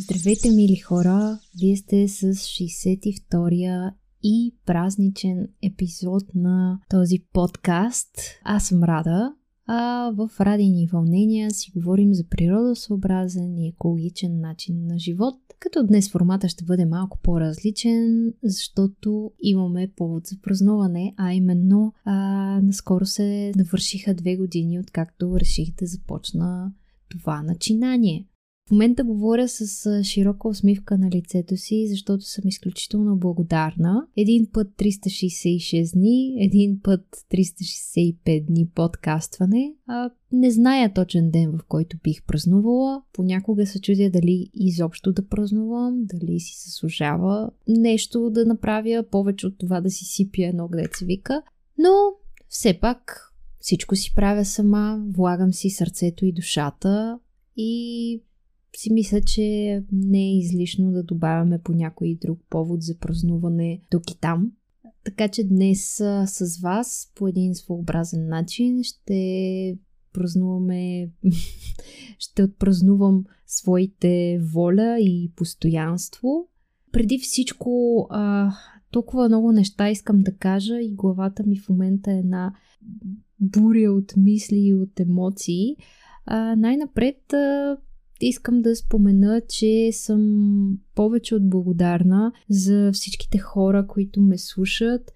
Здравейте, мили хора! Вие сте с 62-я и празничен епизод на този подкаст. Аз съм Рада, а в Радини вълнения си говорим за природосъобразен и екологичен начин на живот, като днес формата ще бъде малко по-различен, защото имаме повод за празнуване, а именно а, наскоро се навършиха две години, откакто реших да започна това начинание. В момента говоря с широка усмивка на лицето си, защото съм изключително благодарна. Един път 366 дни, един път 365 дни подкастване. А, не зная точен ден, в който бих празнувала. Понякога се чудя дали изобщо да празнувам, дали си заслужава нещо да направя, повече от това да си сипя едно където вика. Но все пак всичко си правя сама, влагам си сърцето и душата и си мисля, че не е излишно да добавяме по някой друг повод за празнуване тук и там. Така че днес с вас по един своеобразен начин ще празнуваме, ще отпразнувам своите воля и постоянство. Преди всичко, а, толкова много неща искам да кажа и главата ми в момента е една буря от мисли и от емоции. А, най-напред а, искам да спомена, че съм повече от благодарна за всичките хора, които ме слушат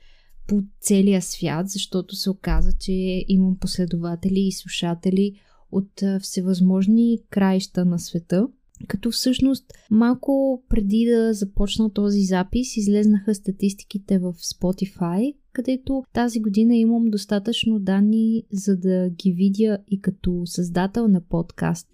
по целия свят, защото се оказа, че имам последователи и слушатели от всевъзможни краища на света. Като всъщност малко преди да започна този запис излезнаха статистиките в Spotify, където тази година имам достатъчно данни, за да ги видя и като създател на подкаст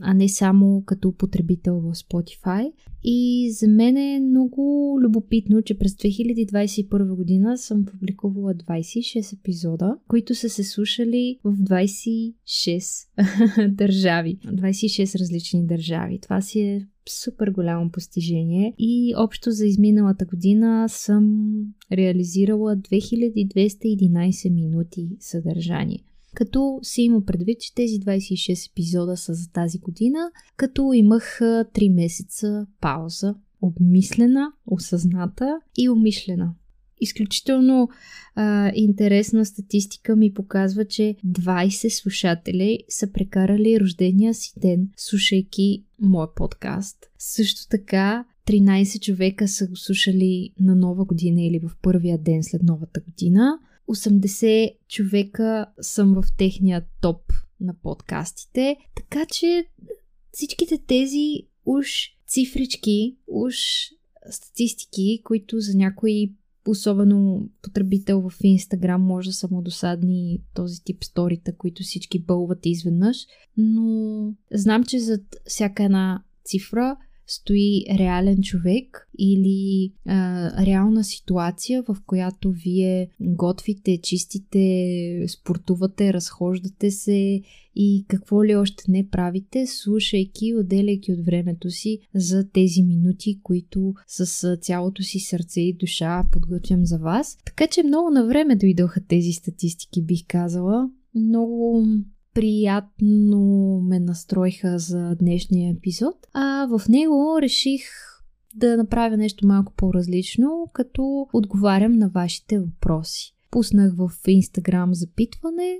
а не само като потребител в Spotify. И за мен е много любопитно, че през 2021 година съм публикувала 26 епизода, които са се слушали в 26 държави. 26 различни държави. Това си е супер голямо постижение и общо за изминалата година съм реализирала 2211 минути съдържание като се има предвид, че тези 26 епизода са за тази година, като имах 3 месеца пауза, обмислена, осъзната и умишлена. Изключително а, интересна статистика ми показва, че 20 слушатели са прекарали рождения си ден, слушайки мой подкаст. Също така 13 човека са го слушали на нова година или в първия ден след новата година. 80 човека съм в техния топ на подкастите. Така че всичките тези уж цифрички, уж статистики, които за някой особено потребител в Инстаграм може да са му досадни този тип сторита, които всички бълват изведнъж, но знам, че зад всяка една цифра стои реален човек или а, реална ситуация, в която вие готвите, чистите, спортувате, разхождате се и какво ли още не правите, слушайки, отделяйки от времето си за тези минути, които с цялото си сърце и душа подготвям за вас. Така че много на време дойдоха тези статистики, бих казала. Много приятно ме настроиха за днешния епизод. А в него реших да направя нещо малко по-различно, като отговарям на вашите въпроси. Пуснах в Инстаграм запитване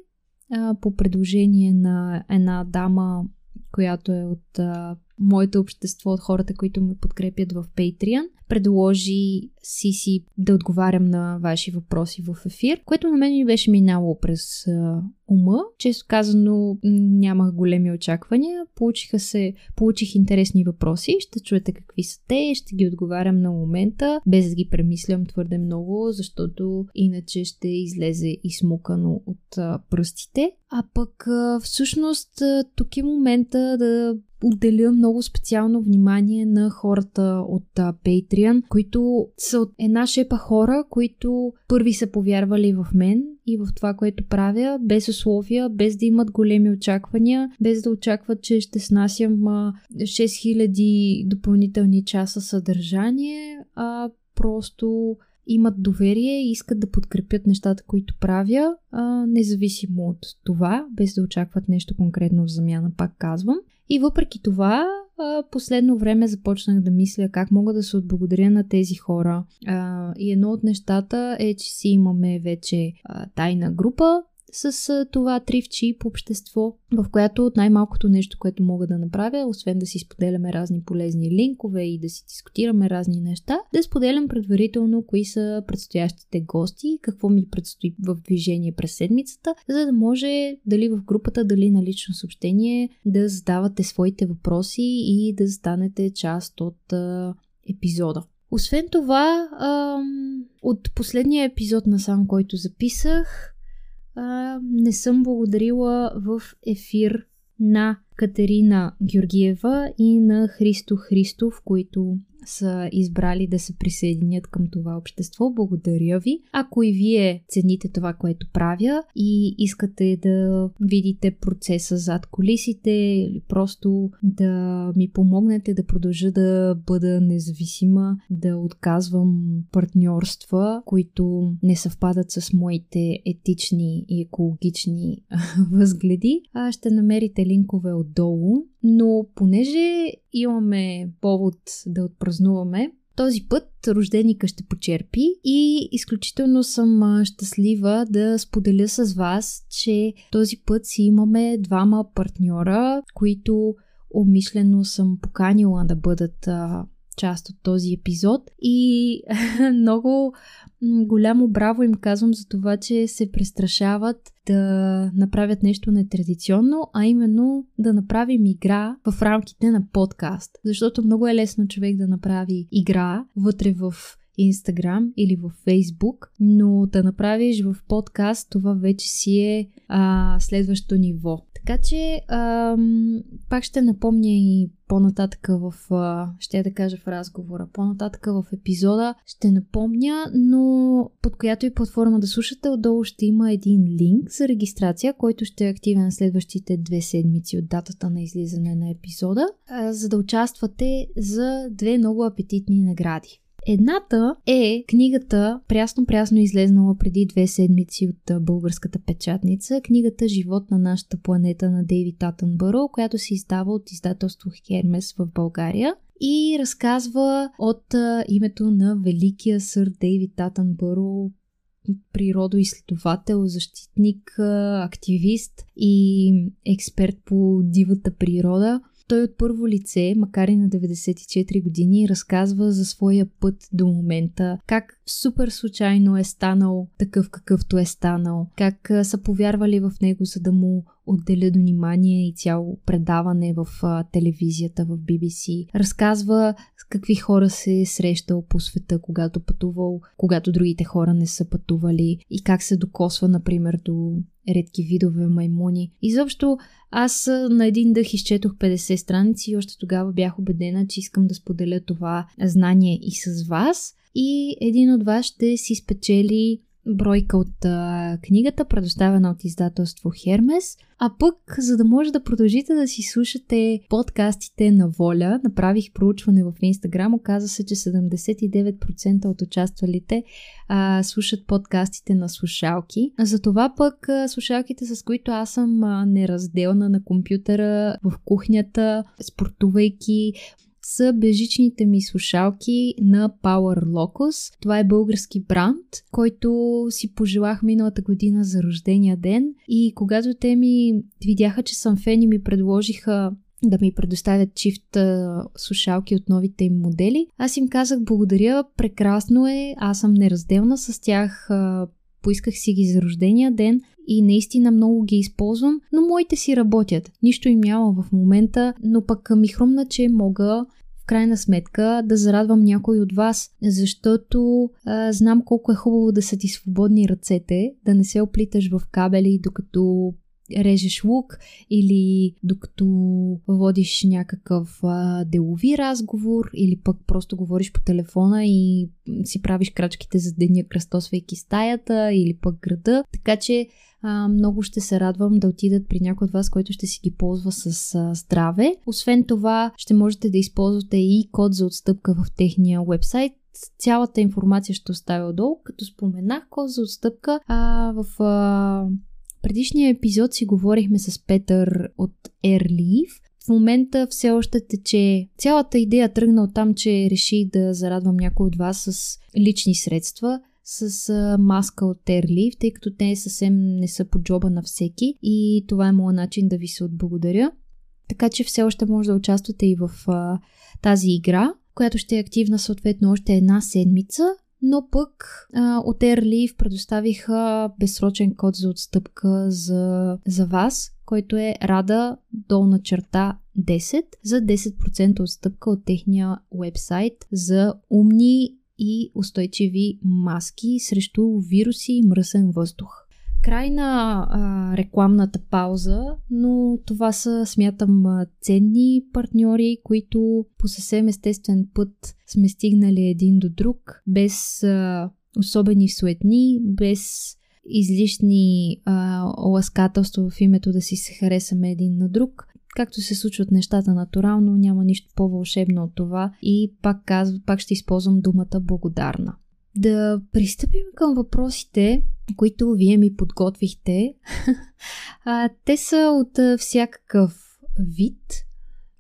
а, по предложение на една дама, която е от а, моето общество, от хората, които ме подкрепят в Patreon предложи Сиси да отговарям на ваши въпроси в ефир, което на мен ми беше минало през а, ума. Често казано нямах големи очаквания. Получиха се, получих интересни въпроси. Ще чуете какви са те. Ще ги отговарям на момента, без да ги премислям твърде много, защото иначе ще излезе измукано от а, пръстите. А пък а, всъщност тук е момента да отделя много специално внимание на хората от а, Patreon, които са от една шепа хора, които първи са повярвали в мен и в това, което правя, без условия, без да имат големи очаквания, без да очакват, че ще снасям а, 6000 допълнителни часа съдържание, а просто имат доверие и искат да подкрепят нещата, които правя, а, независимо от това, без да очакват нещо конкретно в замяна, пак казвам. И въпреки това, последно време започнах да мисля как мога да се отблагодаря на тези хора. А, и едно от нещата е, че си имаме вече а, тайна група, с това тривчи по общество, в която най-малкото нещо, което мога да направя, освен да си споделяме разни полезни линкове и да си дискутираме разни неща, да споделям предварително кои са предстоящите гости, какво ми предстои в движение през седмицата, за да може дали в групата, дали на лично съобщение да задавате своите въпроси и да станете част от а, епизода. Освен това, ам, от последния епизод на сам, който записах, а, не съм благодарила в ефир на Катерина Георгиева и на Христо Христов, които са избрали да се присъединят към това общество. Благодаря ви. Ако и вие цените това, което правя и искате да видите процеса зад колисите или просто да ми помогнете да продължа да бъда независима, да отказвам партньорства, които не съвпадат с моите етични и екологични възгледи, ще намерите линкове отдолу но понеже имаме повод да отпразнуваме, този път рожденика ще почерпи и изключително съм щастлива да споделя с вас, че този път си имаме двама партньора, които умишлено съм поканила да бъдат а, част от този епизод и много голямо браво им казвам за това, че се престрашават да направят нещо нетрадиционно, а именно да направим игра в рамките на подкаст. Защото много е лесно човек да направи игра вътре в Instagram или в Facebook, но да направиш в подкаст, това вече си е а, следващо ниво. Така че ам, пак ще напомня и по-нататъка в, ще да кажа в разговора, по-нататъка в епизода ще напомня, но под която и платформа да слушате, отдолу ще има един линк за регистрация, който ще е активен следващите две седмици от датата на излизане на епизода, за да участвате за две много апетитни награди. Едната е книгата, прясно-прясно излезнала преди две седмици от българската печатница, книгата Живот на нашата планета на Дейвид Атънбъро, която се издава от издателство Хермес в България и разказва от а, името на великия сър Дейвид Атънбъро, природоизследовател, защитник, активист и експерт по дивата природа – той от първо лице, макар и на 94 години, разказва за своя път до момента, как супер случайно е станал такъв какъвто е станал, как са повярвали в него, за да му отделят внимание и цяло предаване в телевизията, в BBC. Разказва с какви хора се е срещал по света, когато пътувал, когато другите хора не са пътували и как се докосва, например, до редки видове маймуни. Изобщо аз на един дъх изчетох 50 страници и още тогава бях убедена, че искам да споделя това знание и с вас. И един от вас ще си спечели бройка от а, книгата, предоставена от издателство Хермес. А пък, за да може да продължите да си слушате подкастите на Воля, направих проучване в Инстаграм, оказа се, че 79% от участвалите а, слушат подкастите на слушалки. Затова пък а, слушалките, с които аз съм а, неразделна на компютъра, в кухнята, спортувайки, са бежичните ми слушалки на Power Locus. Това е български бранд, който си пожелах миналата година за рождения ден и когато те ми видяха, че съм фен и ми предложиха да ми предоставят чифт слушалки от новите им модели. Аз им казах благодаря, прекрасно е, аз съм неразделна с тях, поисках си ги за рождения ден и наистина много ги използвам, но моите си работят. Нищо им няма в момента, но пък ми хрумна, че мога в крайна сметка да зарадвам някой от вас, защото а, знам колко е хубаво да са ти свободни ръцете, да не се оплиташ в кабели, докато режеш лук или докато водиш някакъв а, делови разговор или пък просто говориш по телефона и си правиш крачките за деня, кръстосвайки стаята или пък града. Така че а, много ще се радвам да отидат при някой от вас, който ще си ги ползва с а, здраве. Освен това, ще можете да използвате и код за отстъпка в техния вебсайт. Цялата информация ще оставя отдолу, като споменах код за отстъпка а, в а, предишния епизод си говорихме с Петър от Airleaf в момента все още тече. Цялата идея тръгна от там, че реших да зарадвам някой от вас с лични средства, с а, маска от Airleaf, тъй като те съвсем не са по джоба на всеки и това е моят начин да ви се отблагодаря. Така че все още може да участвате и в а, тази игра, която ще е активна съответно още една седмица, но пък а, от Airleaf предоставиха безсрочен код за отстъпка за, за вас, който е рада долна черта 10 за 10% отстъпка от техния вебсайт за умни и устойчиви маски срещу вируси и мръсен въздух. Край на а, рекламната пауза, но това са, смятам, ценни партньори, които по съвсем естествен път сме стигнали един до друг, без а, особени суетни, без излишни а, ласкателства в името да си се харесаме един на друг. Както се случват нещата натурално, няма нищо по-вълшебно от това и пак, казва, пак ще използвам думата благодарна. Да пристъпим към въпросите, които вие ми подготвихте. а, те са от всякакъв вид,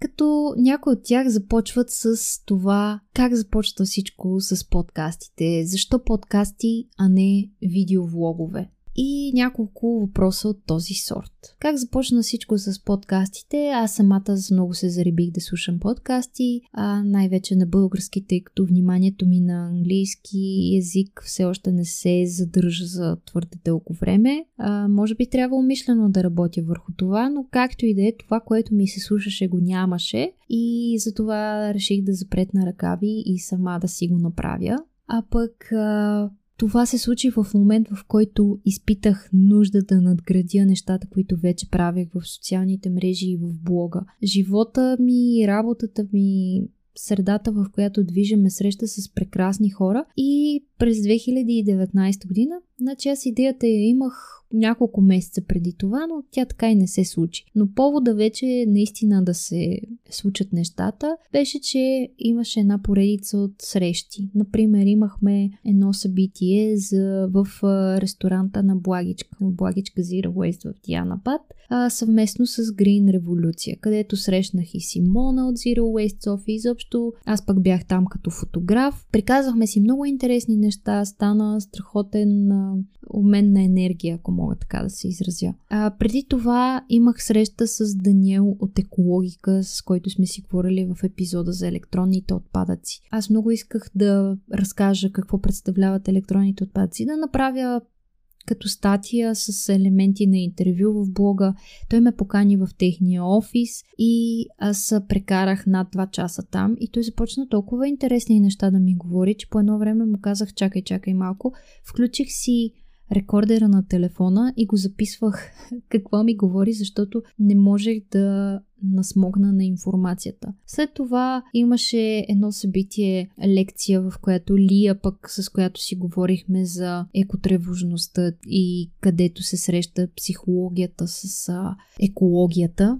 като някои от тях започват с това как започва всичко с подкастите, защо подкасти, а не видеовлогове и няколко въпроса от този сорт. Как започна всичко с подкастите? Аз самата много се заребих да слушам подкасти, а най-вече на български, тъй като вниманието ми на английски език все още не се задържа за твърде дълго време. А, може би трябва умишлено да работя върху това, но както и да е, това, което ми се слушаше, го нямаше и затова реших да запретна ръкави и сама да си го направя. А пък а, това се случи в момент, в който изпитах нужда да надградя нещата, които вече правях в социалните мрежи и в блога. Живота ми, работата ми, средата, в която движиме среща с прекрасни хора и през 2019 година, значи аз идеята я имах няколко месеца преди това, но тя така и не се случи. Но повода вече наистина да се случат нещата беше, че имаше една поредица от срещи. Например, имахме едно събитие за, в ресторанта на Благичка, Благичка Zero Waste в Дианапад, съвместно с Green Революция, където срещнах и Симона от Zero Waste София. Изобщо аз пък бях там като фотограф. Приказахме си много интересни неща, стана страхотен обмен на енергия, ако мога така да се изразя. А, преди това имах среща с Даниел от Екологика, с който сме си говорили в епизода за електронните отпадъци. Аз много исках да разкажа какво представляват електронните отпадъци, да направя като статия с елементи на интервю в блога. Той ме покани в техния офис и аз прекарах над 2 часа там и той започна толкова интересни неща да ми говори, че по едно време му казах чакай, чакай малко. Включих си рекордера на телефона и го записвах какво ми говори, защото не можех да насмогна на информацията. След това имаше едно събитие, лекция, в която Лия пък, с която си говорихме за екотревожността и където се среща психологията с екологията.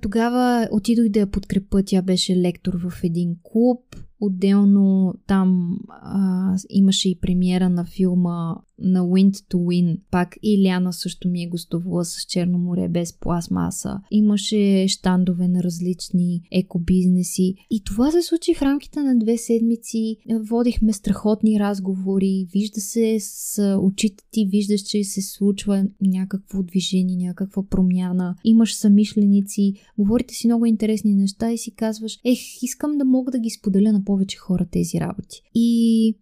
Тогава отидох да я подкрепа. Тя беше лектор в един клуб. Отделно там а, имаше и премиера на филма на Wind to Win. Пак Иляна също ми е гостувала с Черно море без пластмаса. Имаше щандове на различни екобизнеси. И това се случи в рамките на две седмици. Водихме страхотни разговори. Вижда се с очите ти, виждаш, че се случва някакво движение, някаква промяна. Имаш самишленици, говорите си много интересни неща и си казваш, ех, искам да мога да ги споделя на повече хора тези работи. И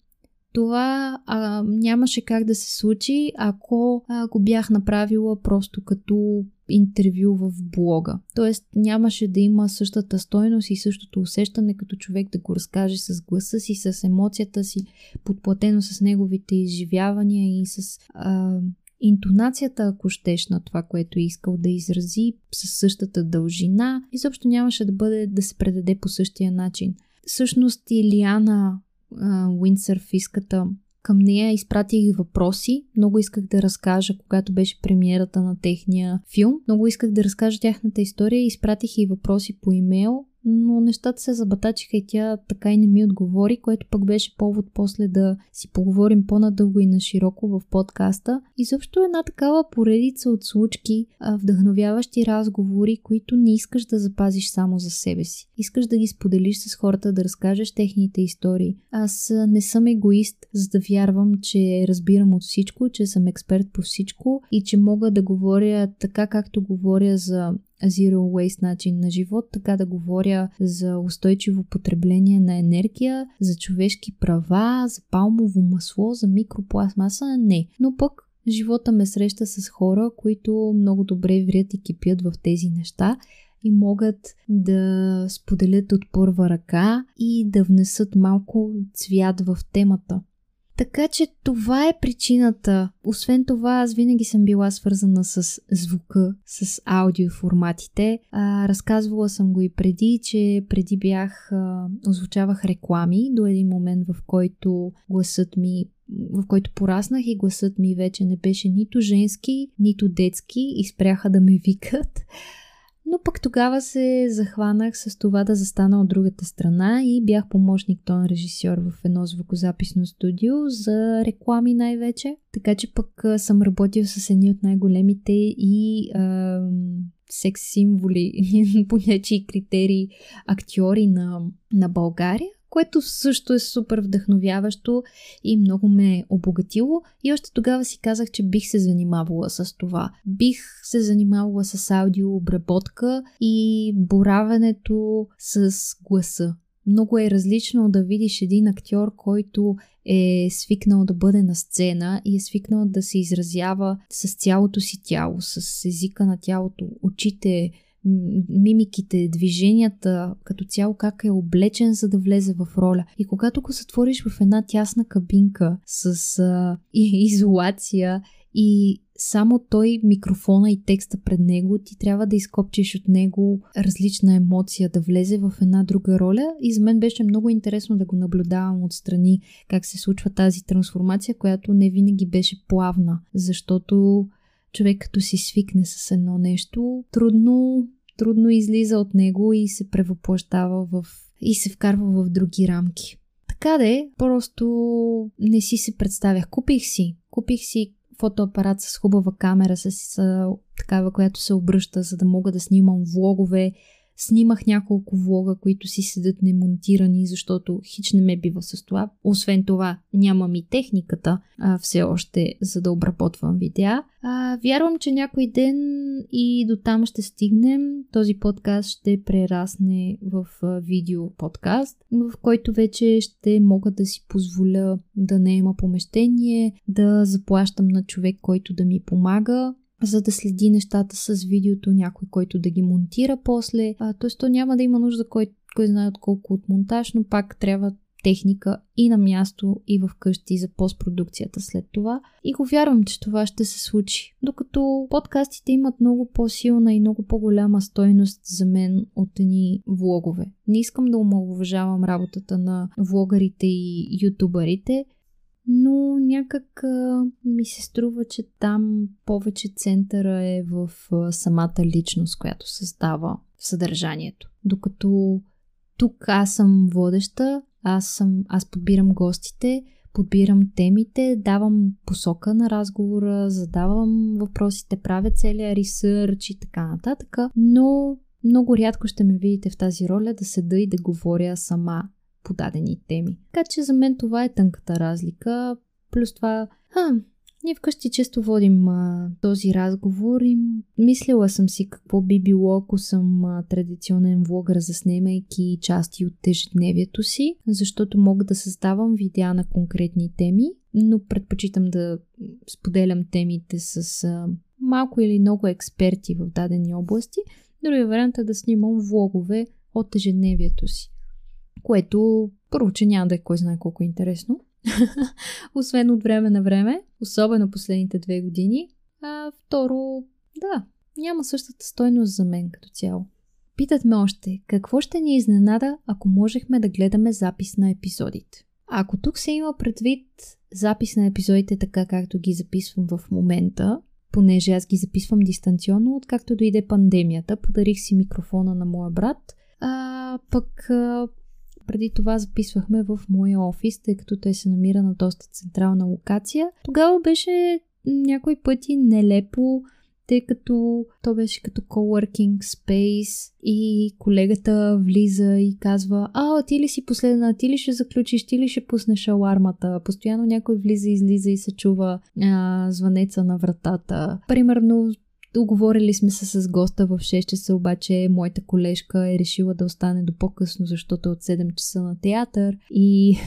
това а, нямаше как да се случи, ако а, го бях направила просто като интервю в блога. Тоест нямаше да има същата стойност и същото усещане, като човек да го разкаже с гласа си, с емоцията си, подплатено с неговите изживявания и с а, интонацията, ако щеш, на това, което е искал да изрази, със същата дължина, изобщо нямаше да бъде да се предаде по същия начин. Всъщност Илиана Уиндсърфиската към нея изпратих въпроси. Много исках да разкажа, когато беше премиерата на техния филм. Много исках да разкажа тяхната история. Изпратих и въпроси по имейл, но нещата се забатачиха и тя така и не ми отговори, което пък беше повод после да си поговорим по-надълго и на широко в подкаста. И също една такава поредица от случки, вдъхновяващи разговори, които не искаш да запазиш само за себе си. Искаш да ги споделиш с хората, да разкажеш техните истории. Аз не съм егоист, за да вярвам, че разбирам от всичко, че съм експерт по всичко и че мога да говоря така, както говоря за Zero Waste начин на живот, така да говоря за устойчиво потребление на енергия, за човешки права, за палмово масло, за микропластмаса. Не. Но пък живота ме среща с хора, които много добре врят и кипят в тези неща и могат да споделят от първа ръка и да внесат малко цвят в темата. Така че това е причината. Освен това, аз винаги съм била свързана с звука, с аудиоформатите. А, разказвала съм го и преди, че преди бях, а, озвучавах реклами до един момент, в който гласът ми в който пораснах и гласът ми вече не беше нито женски, нито детски и спряха да ме викат. Но пък тогава се захванах с това да застана от другата страна и бях помощник тон режисьор в едно звукозаписно студио за реклами най-вече. Така че пък съм работил с едни от най-големите и а, секс символи, понячи критерии актьори на, на България което също е супер вдъхновяващо и много ме е обогатило. И още тогава си казах, че бих се занимавала с това. Бих се занимавала с аудиообработка и боравенето с гласа. Много е различно да видиш един актьор, който е свикнал да бъде на сцена и е свикнал да се изразява с цялото си тяло, с езика на тялото, очите, мимиките, движенията, като цяло как е облечен, за да влезе в роля. И когато го затвориш в една тясна кабинка с а, и, изолация и само той, микрофона и текста пред него, ти трябва да изкопчиш от него различна емоция, да влезе в една друга роля. И за мен беше много интересно да го наблюдавам отстрани, как се случва тази трансформация, която не винаги беше плавна, защото човек като си свикне с едно нещо, трудно, трудно излиза от него и се превъплащава в и се вкарва в други рамки. Така де, просто не си се представях. Купих си. Купих си фотоапарат с хубава камера, с а, такава, която се обръща, за да мога да снимам влогове, Снимах няколко влога, които си седят немонтирани, защото хич не ме бива с това. Освен това, нямам и техниката а, все още, за да обработвам видеа. А, вярвам, че някой ден и до там ще стигнем. Този подкаст ще прерасне в видео подкаст, в който вече ще мога да си позволя да не има помещение, да заплащам на човек, който да ми помага за да следи нещата с видеото, някой, който да ги монтира после. Тоест, то няма да има нужда кой, кой знае от колко от монтаж, но пак трябва техника и на място, и в къщи за постпродукцията след това. И го вярвам, че това ще се случи. Докато подкастите имат много по-силна и много по-голяма стойност за мен от едни влогове. Не искам да омалуважавам работата на влогарите и ютубърите, но някак ми се струва, че там повече центъра е в самата личност, която създава съдържанието. Докато тук аз съм водеща, аз, съм, аз подбирам гостите, подбирам темите, давам посока на разговора, задавам въпросите, правя целия ресърч и така нататък, но много рядко ще ме видите в тази роля да седа и да говоря сама по дадени теми. Така че за мен това е тънката разлика. Плюс това, а, ние вкъщи често водим а, този разговор и мислила съм си какво би било, ако съм а, традиционен влогър, заснемайки части от ежедневието си, защото мога да създавам видеа на конкретни теми, но предпочитам да споделям темите с а, малко или много експерти в дадени области. Другия вариант е да снимам влогове от ежедневието си което първо, че няма да е кой знае колко интересно, освен от време на време, особено последните две години, а второ, да, няма същата стойност за мен като цяло. Питат ме още, какво ще ни изненада, ако можехме да гледаме запис на епизодите? Ако тук се има предвид запис на епизодите така както ги записвам в момента, понеже аз ги записвам дистанционно, откакто дойде пандемията, подарих си микрофона на моя брат А, пък преди това записвахме в моя офис, тъй като той се намира на доста централна локация. Тогава беше някои пъти нелепо тъй като то беше като coworking space и колегата влиза и казва, а, ти ли си последна, ти ли ще заключиш, ти ли ще пуснеш алармата. Постоянно някой влиза, излиза и се чува а, звънеца на вратата. Примерно Оговорили сме се с госта в 6 часа, обаче моята колежка е решила да остане до по-късно, защото е от 7 часа на театър и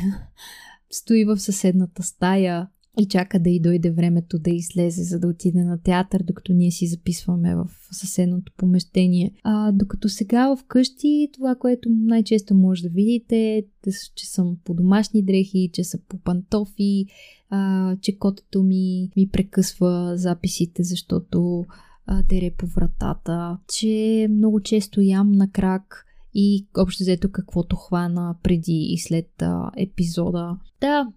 стои в съседната стая и чака да й дойде времето да излезе, за да отиде на театър, докато ние си записваме в съседното помещение. А докато сега вкъщи, това, което най-често може да видите, е, че съм по домашни дрехи, че са по пантофи, а, че котето ми ми прекъсва записите, защото а, дере по вратата, че много често ям на крак и общо взето каквото хвана преди и след а, епизода. Да,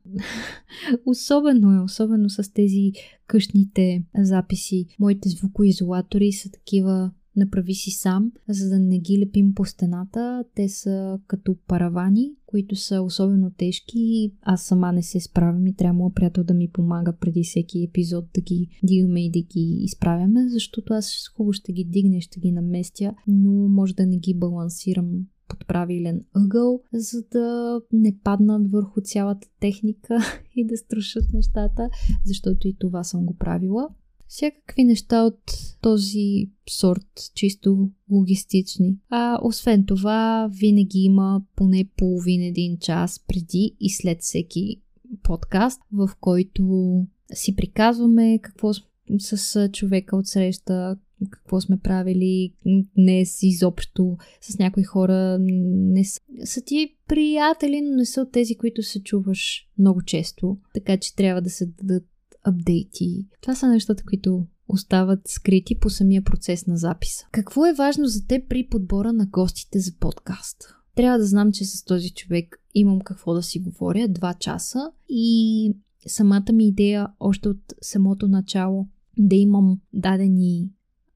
особено е, особено с тези къщните записи. Моите звукоизолатори са такива направи си сам, за да не ги лепим по стената. Те са като паравани, които са особено тежки. Аз сама не се справям и трябва моят приятел да ми помага преди всеки епизод да ги дигаме и да ги изправяме, защото аз хубаво ще ги дигна и ще ги наместя, но може да не ги балансирам под правилен ъгъл, за да не паднат върху цялата техника и да струшат нещата, защото и това съм го правила всякакви неща от този сорт, чисто логистични. А освен това, винаги има поне половин един час преди и след всеки подкаст, в който си приказваме какво с човека от среща, какво сме правили днес изобщо с някои хора. Не са, са ти приятели, но не са от тези, които се чуваш много често. Така че трябва да се дадат апдейти. Това са нещата, които остават скрити по самия процес на записа. Какво е важно за теб при подбора на гостите за подкаст? Трябва да знам, че с този човек имам какво да си говоря два часа и самата ми идея още от самото начало да имам дадени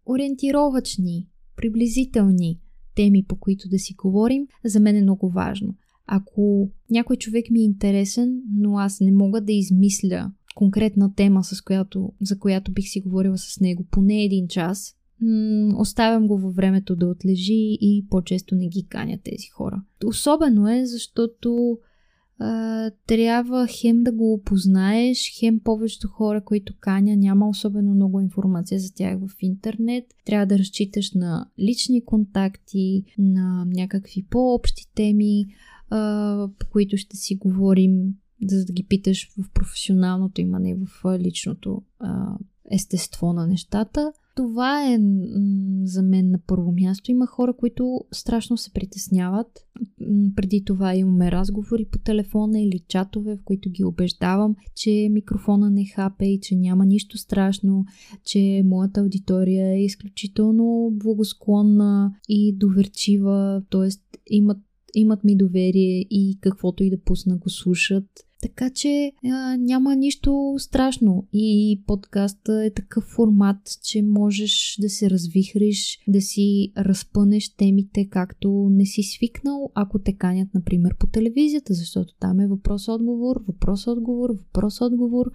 ориентировачни, приблизителни теми, по които да си говорим, за мен е много важно. Ако някой човек ми е интересен, но аз не мога да измисля конкретна тема, с която, за която бих си говорила с него поне един час, м- оставям го във времето да отлежи и по-често не ги каня тези хора. Особено е, защото а, трябва хем да го опознаеш, хем повечето хора, които каня, няма особено много информация за тях в интернет. Трябва да разчиташ на лични контакти, на някакви по-общи теми, а, по които ще си говорим за да ги питаш в професионалното им, не в личното а, естество на нещата. Това е за мен на първо място. Има хора, които страшно се притесняват. Преди това имаме разговори по телефона или чатове, в които ги убеждавам, че микрофона не хапе и че няма нищо страшно, че моята аудитория е изключително благосклонна и доверчива, т.е. имат имат ми доверие и каквото и да пусна го слушат. Така че а, няма нищо страшно и подкаста е такъв формат, че можеш да се развихриш, да си разпънеш темите както не си свикнал, ако те канят, например, по телевизията, защото там е въпрос-отговор, въпрос-отговор, въпрос-отговор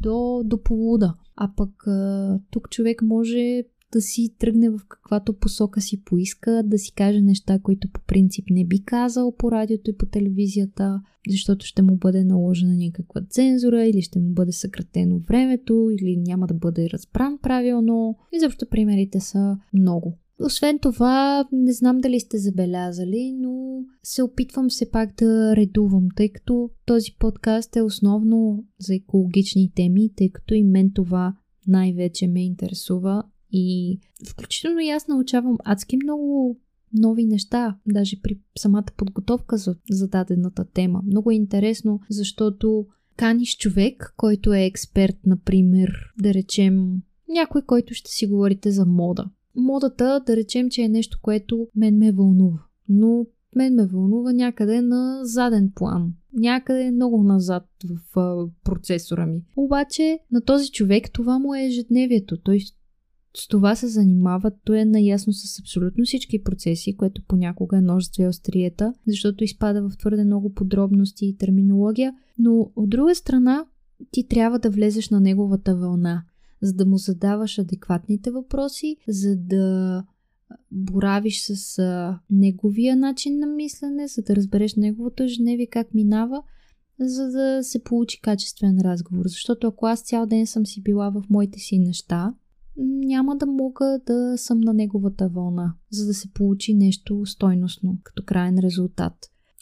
до, до полуда. А пък а, тук човек може да си тръгне в каквато посока си поиска, да си каже неща, които по принцип не би казал по радиото и по телевизията, защото ще му бъде наложена някаква цензура или ще му бъде съкратено времето или няма да бъде разбран правилно. И защо примерите са много. Освен това, не знам дали сте забелязали, но се опитвам все пак да редувам, тъй като този подкаст е основно за екологични теми, тъй като и мен това най-вече ме интересува и включително и аз научавам адски много нови неща, даже при самата подготовка за, за дадената тема. Много е интересно, защото каниш човек, който е експерт, например, да речем, някой, който ще си говорите за мода. Модата, да речем, че е нещо, което мен ме вълнува. Но мен ме вълнува някъде на заден план. Някъде много назад в а, процесора ми. Обаче на този човек това му е ежедневието. Той с това се занимава, той е наясно с абсолютно всички процеси, което понякога е нож с две остриета, защото изпада в твърде много подробности и терминология, но от друга страна ти трябва да влезеш на неговата вълна, за да му задаваш адекватните въпроси, за да боравиш с а, неговия начин на мислене, за да разбереш неговото ежедневие как минава, за да се получи качествен разговор. Защото ако аз цял ден съм си била в моите си неща, няма да мога да съм на неговата вълна, за да се получи нещо стойностно като крайен резултат.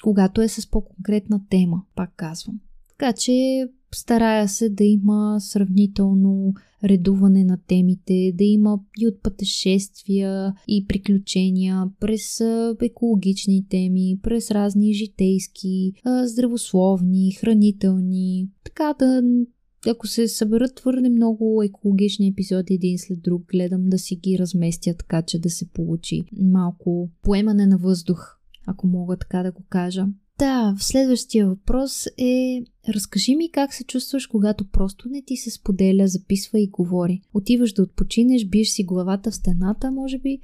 Когато е с по-конкретна тема, пак казвам. Така че старая се да има сравнително редуване на темите, да има и от пътешествия и приключения през екологични теми, през разни житейски, здравословни, хранителни. Така да ако се съберат твърде много екологични епизоди един след друг, гледам да си ги разместя така, че да се получи малко поемане на въздух, ако мога така да го кажа. Да, следващия въпрос е Разкажи ми как се чувстваш, когато просто не ти се споделя, записва и говори. Отиваш да отпочинеш, биеш си главата в стената, може би.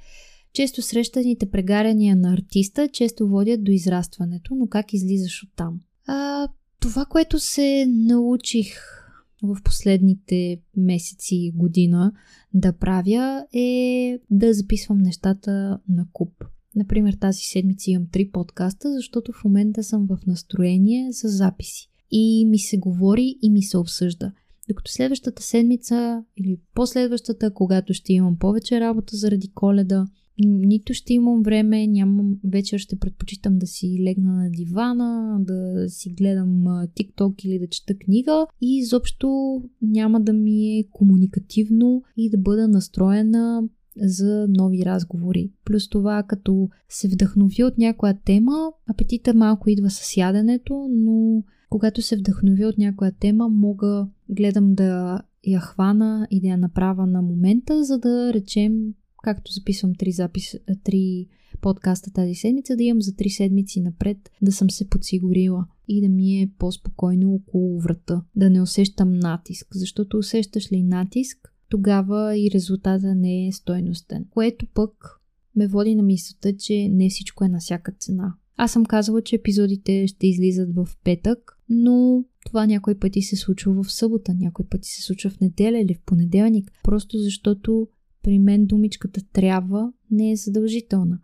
Често срещаните прегаряния на артиста често водят до израстването, но как излизаш оттам? А, това, което се научих в последните месеци година да правя е да записвам нещата на куп. Например, тази седмица имам три подкаста, защото в момента съм в настроение за записи. И ми се говори и ми се обсъжда. Докато следващата седмица или последващата, когато ще имам повече работа заради коледа, нито ще имам време, нямам, вечер ще предпочитам да си легна на дивана, да си гледам TikTok или да чета книга и изобщо няма да ми е комуникативно и да бъда настроена за нови разговори. Плюс това, като се вдъхнови от някоя тема, апетита малко идва с яденето, но когато се вдъхнови от някоя тема, мога гледам да я хвана и да я направя на момента, за да речем, както записвам три, запис, три подкаста тази седмица, да имам за три седмици напред да съм се подсигурила и да ми е по-спокойно около врата, да не усещам натиск, защото усещаш ли натиск, тогава и резултата не е стойностен. Което пък ме води на мисълта, че не всичко е на всяка цена. Аз съм казала, че епизодите ще излизат в петък, но това някой пъти се случва в събота, някой пъти се случва в неделя или в понеделник, просто защото при мен думичката трябва не е задължителна.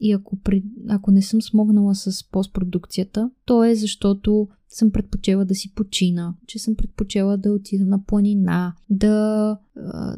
И ако, при, ако не съм смогнала с постпродукцията, то е защото съм предпочела да си почина, че съм предпочела да отида на планина, да,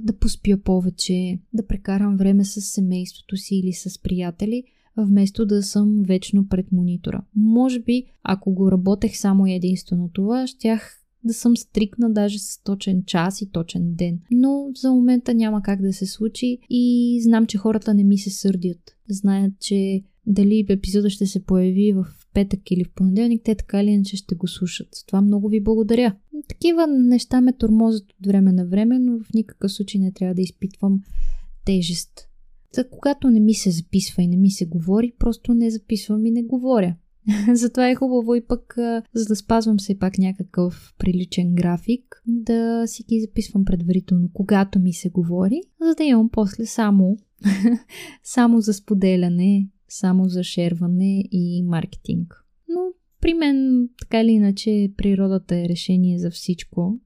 да поспя повече, да прекарам време с семейството си или с приятели, вместо да съм вечно пред монитора. Може би, ако го работех само единствено това, щях да съм стрикна даже с точен час и точен ден. Но за момента няма как да се случи и знам, че хората не ми се сърдят. Знаят, че дали епизода ще се появи в петък или в понеделник, те така или иначе ще го слушат. За това много ви благодаря. Такива неща ме тормозят от време на време, но в никакъв случай не трябва да изпитвам тежест. За когато не ми се записва и не ми се говори, просто не записвам и не говоря. Затова е хубаво и пък, за да спазвам все пак някакъв приличен график, да си ги записвам предварително, когато ми се говори, за да имам после само, само за споделяне, само за шерване и маркетинг. Но при мен, така или иначе, природата е решение за всичко.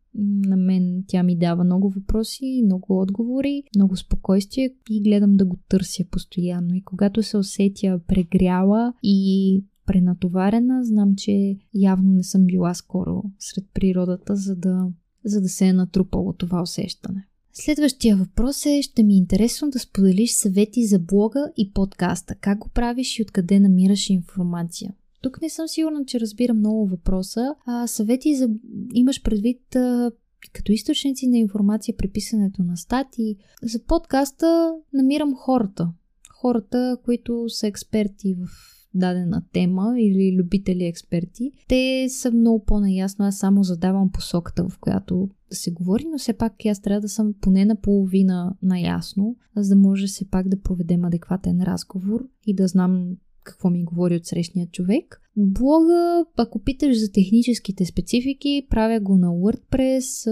На мен тя ми дава много въпроси, много отговори, много спокойствие и гледам да го търся постоянно. И когато се усетя прегряла и пренатоварена, знам, че явно не съм била скоро сред природата, за да, за да се е натрупало това усещане. Следващия въпрос е, ще ми е интересно да споделиш съвети за блога и подкаста. Как го правиш и откъде намираш информация? Тук не съм сигурна, че разбирам много въпроса. А, съвети за... имаш предвид а, като източници на информация при писането на статии. За подкаста намирам хората. Хората, които са експерти в дадена тема или любители експерти, те са много по-наясно. Аз само задавам посоката, в която да се говори, но все пак аз трябва да съм поне наполовина наясно, за да може все пак да проведем адекватен разговор и да знам какво ми говори от срещния човек. Блога, ако питаш за техническите специфики, правя го на WordPress.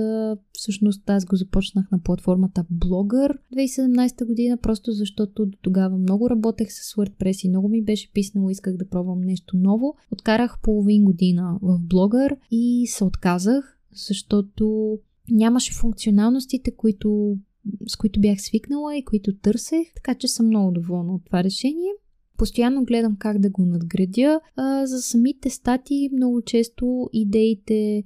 Всъщност аз го започнах на платформата Blogger 2017 година, просто защото до тогава много работех с WordPress и много ми беше писнало, исках да пробвам нещо ново. Откарах половин година в Blogger и се отказах, защото нямаше функционалностите, които, с които бях свикнала и които търсех, така че съм много доволна от това решение. Постоянно гледам как да го надградя. А, за самите стати много често идеите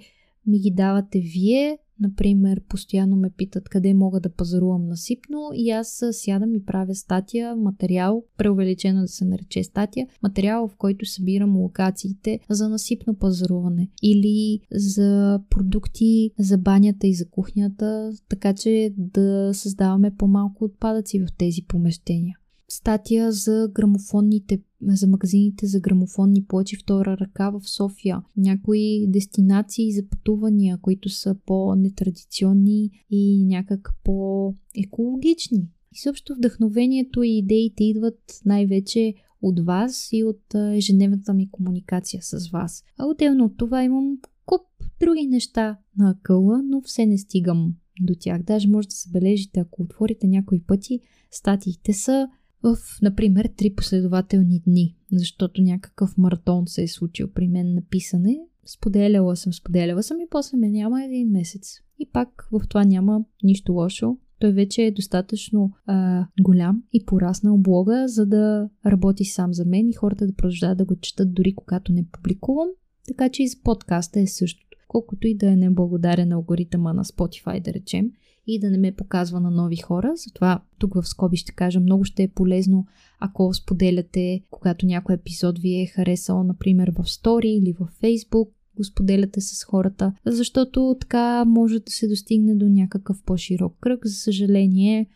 ми ги давате вие. Например, постоянно ме питат къде мога да пазарувам насипно и аз сядам и правя статия, материал, преувеличено да се нарече статия, материал, в който събирам локациите за насипно пазаруване или за продукти за банята и за кухнята, така че да създаваме по-малко отпадъци в тези помещения статия за грамофонните, за магазините за грамофонни плочи втора ръка в София. Някои дестинации за пътувания, които са по-нетрадиционни и някак по-екологични. И също вдъхновението и идеите идват най-вече от вас и от ежедневната ми комуникация с вас. А отделно от това имам куп други неща на акъла, но все не стигам до тях. Даже може да забележите, ако отворите някои пъти, статиите са в, например, три последователни дни, защото някакъв маратон се е случил при мен на писане. Споделяла съм, споделяла съм и после ме няма един месец. И пак в това няма нищо лошо. Той вече е достатъчно а, голям и пораснал блога, за да работи сам за мен и хората да продължават да го четат дори когато не публикувам. Така че и за подкаста е същото. Колкото и да е неблагодарен алгоритъма на Spotify, да речем – и да не ме показва на нови хора. Затова тук в скоби ще кажа, много ще е полезно, ако споделяте, когато някой епизод ви е харесал, например в стори или в Фейсбук, го споделяте с хората, защото така може да се достигне до някакъв по-широк кръг. За съжаление,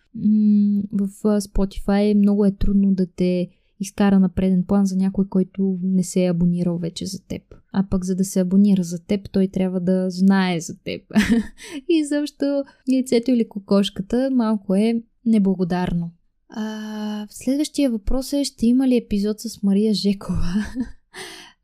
в Spotify много е трудно да те изкара на преден план за някой, който не се е абонирал вече за теб. А пък за да се абонира за теб, той трябва да знае за теб. и защо яйцето или кокошката малко е неблагодарно. А, следващия въпрос е, ще има ли епизод с Мария Жекова?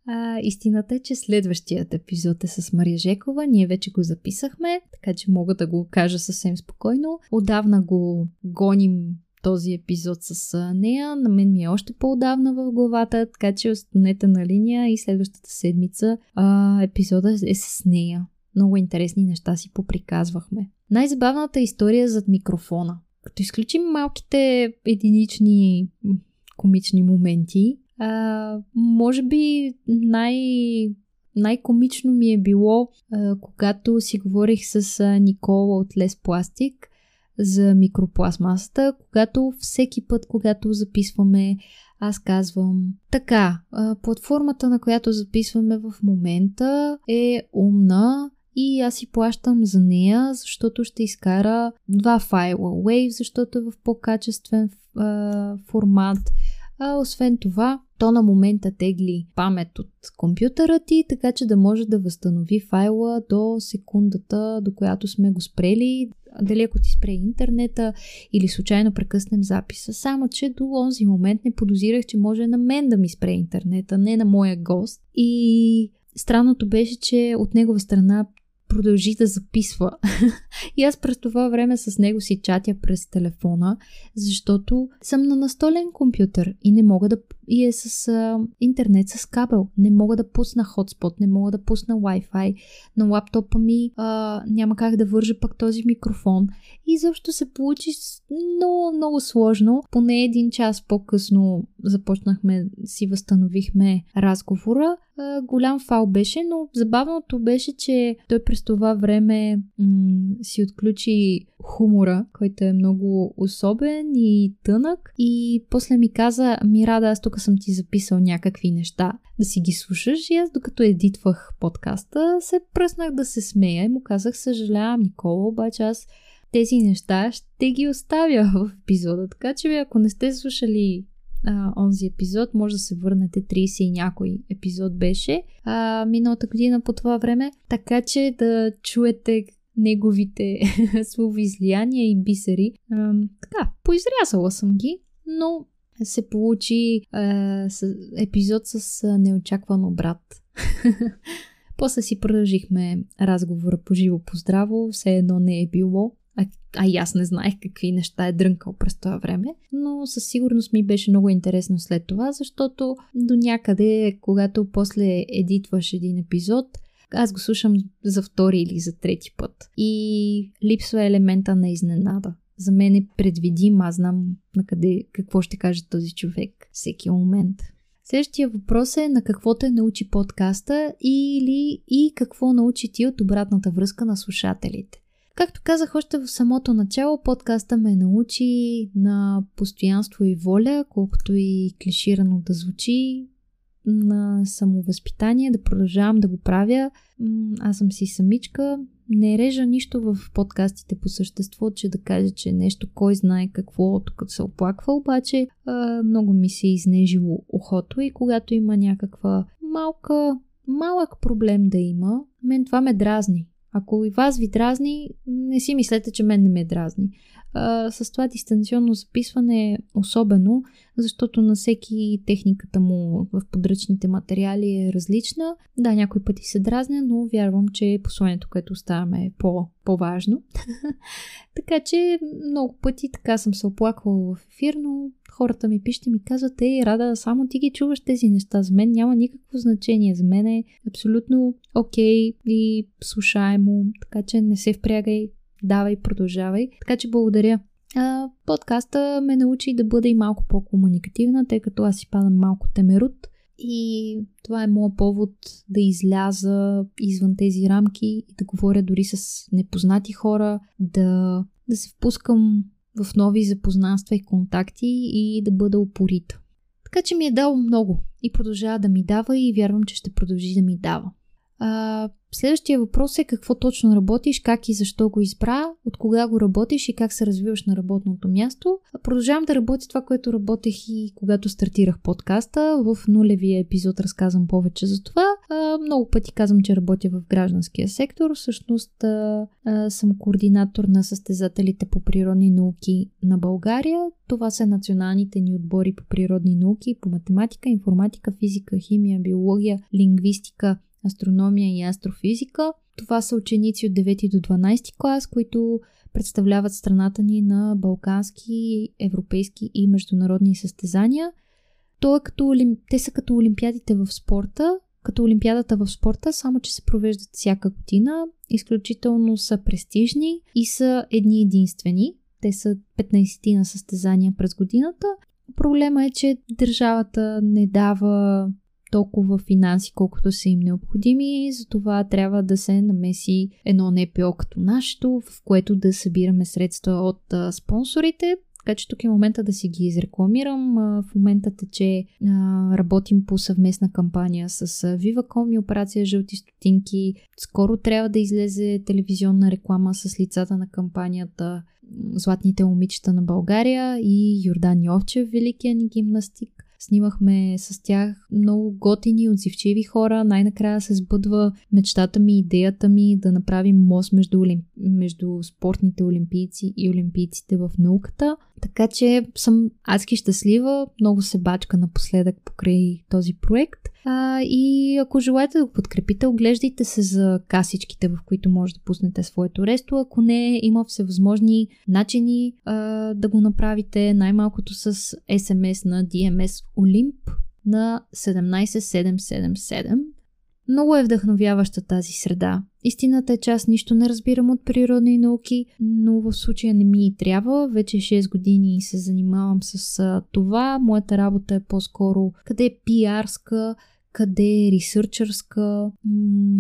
А, истината е, че следващият епизод е с Мария Жекова. Ние вече го записахме, така че мога да го кажа съвсем спокойно. Отдавна го гоним този епизод с нея. На мен ми е още по-давна в главата, така че останете на линия и следващата седмица а, епизода е с нея. Много интересни неща си поприказвахме. Най-забавната история зад микрофона. Като изключим малките единични комични моменти, а, може би най- най-комично ми е било, а, когато си говорих с а, Никола от Лес Пластик за микропластмасата, когато всеки път, когато записваме, аз казвам така, платформата, на която записваме в момента е умна и аз си плащам за нея, защото ще изкара два файла. Wave, защото е в по-качествен а, формат. А, освен това, то на момента тегли памет от компютъра ти, така че да може да възстанови файла до секундата, до която сме го спрели, дали ако ти спре интернета или случайно прекъснем записа. Само, че до онзи момент не подозирах, че може на мен да ми спре интернета, не на моя гост. И странното беше, че от негова страна продължи да записва. и аз през това време с него си чатя през телефона, защото съм на настолен компютър и не мога да и е с а, интернет с кабел. Не мога да пусна хотспот, не мога да пусна Wi-Fi. На лаптопа ми а, няма как да вържа пък този микрофон. И защо се получи много, много сложно. Поне един час по-късно започнахме, си възстановихме разговора. А, голям фал беше, но забавното беше, че той през това време м- си отключи хумора, който е много особен и тънък. И после ми каза, ми рада, аз тук съм ти записал някакви неща да си ги слушаш. И аз докато едитвах подкаста, се пръснах да се смея и му казах, съжалявам, Никола, обаче аз тези неща ще ги оставя в епизода. Така че, ако не сте слушали а, онзи епизод, може да се върнете 30 и някой епизод беше а, миналата година по това време, така че да чуете неговите словоизлияния и бисери. А, така, поизрязала съм ги, но се получи е, епизод с неочакван обрат. После си продължихме разговора по живо по здраво, все едно не е било. А, а и аз не знаех какви неща е дрънкал през това време, но със сигурност ми беше много интересно след това, защото до някъде, когато после едитваш един епизод, аз го слушам за втори или за трети път. И липсва елемента на изненада. За мен е предвидим, аз знам на къде, какво ще каже този човек всеки момент. Следващия въпрос е на какво те научи подкаста или и какво научи ти от обратната връзка на слушателите. Както казах още в самото начало, подкаста ме научи на постоянство и воля, колкото и клиширано да звучи, на самовъзпитание, да продължавам да го правя. Аз съм си самичка, не режа нищо в подкастите по същество, че да кажа, че нещо кой знае какво тук се оплаква, обаче а, много ми се е изнежило ухото и когато има някаква малка, малък проблем да има, мен това ме дразни. Ако и вас ви дразни, не си мислете, че мен не ме дразни. А, с това дистанционно записване е особено, защото на всеки техниката му в подръчните материали е различна. Да, някои пъти се дразня, но вярвам, че посланието, което оставяме е по, по-важно. така че много пъти така съм се оплаквала в ефир, но хората ми пишете ми казват, ей, Рада, само ти ги чуваш тези неща. За мен няма никакво значение. За мен е абсолютно окей okay и слушаемо, така че не се впрягай, давай, продължавай. Така че благодаря. А, подкаста ме научи да бъда и малко по-комуникативна, тъй като аз си падам малко темерут. И това е моят повод да изляза извън тези рамки и да говоря дори с непознати хора, да, да се впускам в нови запознанства и контакти и да бъда упорита. Така че ми е дало много и продължава да ми дава и вярвам, че ще продължи да ми дава. А, следващия въпрос е какво точно работиш, как и защо го избра, от кога го работиш и как се развиваш на работното място. Продължавам да работя това, което работех и когато стартирах подкаста. В нулевия епизод разказвам повече за това. Много пъти казвам, че работя в гражданския сектор. Всъщност съм координатор на състезателите по природни науки на България. Това са националните ни отбори по природни науки, по математика, информатика, физика, химия, биология, лингвистика, астрономия и астрофизика. Това са ученици от 9 до 12 клас, които представляват страната ни на балкански, европейски и международни състезания. То е като, те са като олимпиадите в спорта, като Олимпиадата в спорта, само че се провеждат всяка година. Изключително са престижни и са едни единствени. Те са 15 на състезания през годината. Проблема е, че държавата не дава толкова финанси, колкото са им необходими, затова трябва да се намеси едно НПО като нашето, в което да събираме средства от а, спонсорите, така че тук е момента да си ги изрекламирам. В момента тече работим по съвместна кампания с Viva.com и операция Жълти стотинки. Скоро трябва да излезе телевизионна реклама с лицата на кампанията Златните момичета на България и Йордан Йовчев, великия ни гимнастик. Снимахме с тях много готини, отзивчиви хора. Най-накрая се сбъдва мечтата ми, идеята ми да направим мост между, олимп... между спортните олимпийци и олимпийците в науката. Така че съм адски щастлива, много се бачка напоследък покрай този проект. А, и ако желаете да го подкрепите, оглеждайте се за касичките, в които може да пуснете своето ресто. Ако не, има всевъзможни начини а, да го направите, най-малкото с SMS на DMS Olymp на 17777. Много е вдъхновяваща тази среда. Истината е, че аз нищо не разбирам от природни науки, но в случая не ми и трябва. Вече 6 години се занимавам с това. Моята работа е по-скоро къде е пиарска, къде е ресърчърска.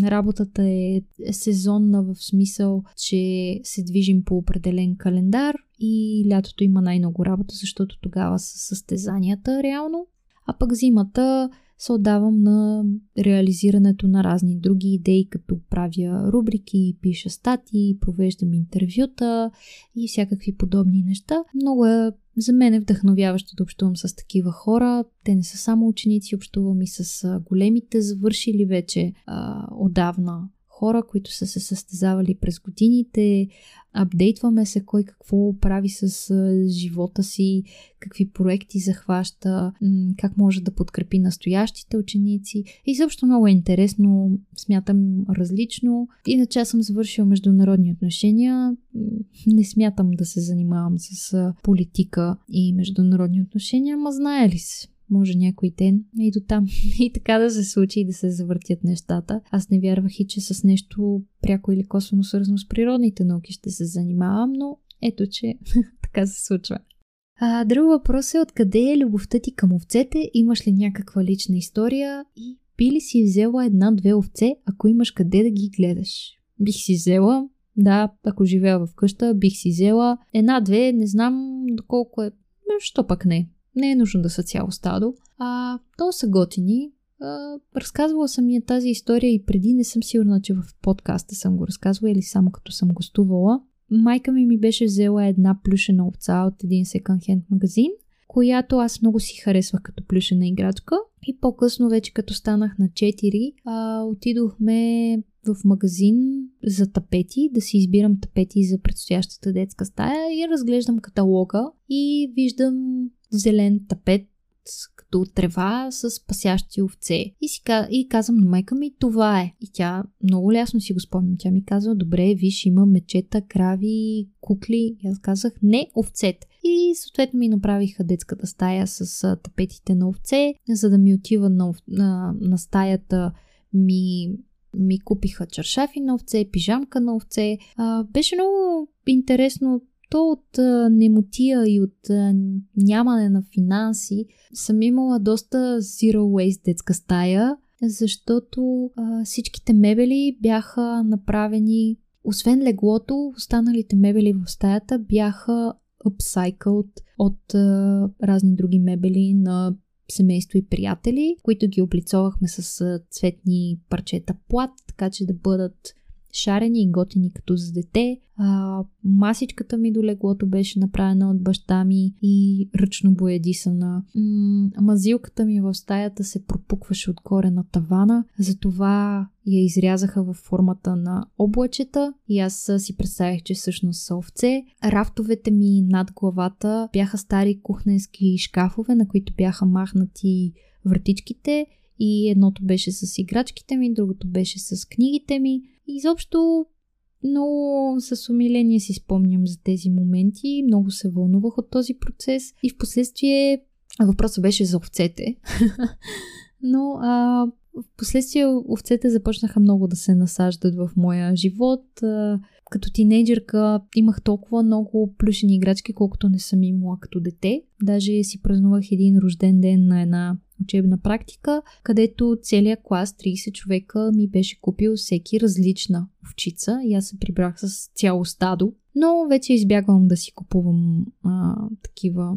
Работата е сезонна в смисъл, че се движим по определен календар и лятото има най-много работа, защото тогава са състезанията реално. А пък зимата се отдавам на реализирането на разни други идеи, като правя рубрики, пиша статии, провеждам интервюта и всякакви подобни неща. Много е за мен е вдъхновяващо да общувам с такива хора. Те не са само ученици, общувам и с големите, завършили вече а, отдавна хора, които са се състезавали през годините, апдейтваме се кой какво прави с живота си, какви проекти захваща, как може да подкрепи настоящите ученици. И също много е интересно, смятам различно. Иначе аз съм завършила международни отношения. Не смятам да се занимавам с политика и международни отношения, ма знае ли се? Може някой ден и до там. И така да се случи и да се завъртят нещата. Аз не вярвах и, че с нещо пряко или косвено свързано с природните науки ще се занимавам, но ето, че така се случва. А, друг въпрос е откъде е любовта ти към овцете? Имаш ли някаква лична история? И би ли си взела една-две овце, ако имаш къде да ги гледаш? Бих си взела, да, ако живея в къща, бих си взела една-две, не знам доколко е. Що пък не? Не е нужно да са цяло стадо. А, то са готини. А, разказвала съм я тази история и преди не съм сигурна, че в подкаста съм го разказвала или само като съм гостувала. Майка ми ми беше взела една плюшена овца от един секонд-хенд магазин, която аз много си харесвах като плюшена играчка. И по-късно, вече като станах на 4, а, отидохме в магазин за тапети, да си избирам тапети за предстоящата детска стая и разглеждам каталога и виждам зелен тапет като трева с пасящи овце. И, си, и казвам на майка ми, това е. И тя много лясно си го спомня. Тя ми казва, добре, виж, има мечета, крави, кукли. И аз казах, не, овцете. И съответно ми направиха детската стая с тапетите на овце, за да ми отива на, на, на стаята ми ми купиха чаршафи на овце, пижамка на овце. А, беше много интересно то от немотия и от нямане на финанси съм имала доста zero waste детска стая, защото а, всичките мебели бяха направени, освен леглото, останалите мебели в стаята бяха upcycled от а, разни други мебели на семейство и приятели, които ги облицовахме с цветни парчета плат, така че да бъдат шарени и готини като за дете. А, масичката ми до леглото беше направена от баща ми и ръчно боядисана. М- мазилката ми в стаята се пропукваше отгоре на тавана, затова я изрязаха в формата на облачета и аз си представях, че всъщност са овце. Рафтовете ми над главата бяха стари кухненски шкафове, на които бяха махнати вратичките и едното беше с играчките ми, другото беше с книгите ми. Изобщо много с умиление си спомням за тези моменти, много се вълнувах от този процес и в последствие въпросът беше за овцете. Но а, в последствие овцете започнаха много да се насаждат в моя живот. Като тинейджърка имах толкова много плюшени играчки, колкото не съм имала като дете. Даже си празнувах един рожден ден на една учебна практика, където целият клас, 30 човека, ми беше купил всеки различна овчица и аз се прибрах с цяло стадо. Но вече избягвам да си купувам а, такива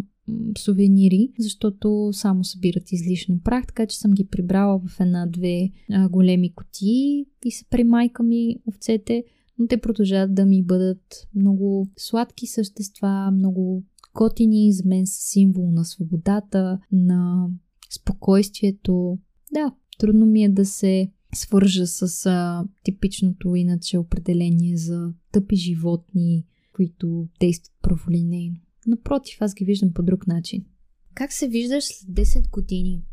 сувенири, защото само събират излишно прах, така че съм ги прибрала в една-две големи котии и се примайка ми овцете, но те продължават да ми бъдат много сладки същества, много готини, за мен са символ на свободата, на спокойствието. Да, трудно ми е да се свържа с а, типичното иначе определение за тъпи животни, които действат праволинейно. Напротив, аз ги виждам по друг начин. Как се виждаш след 10 години?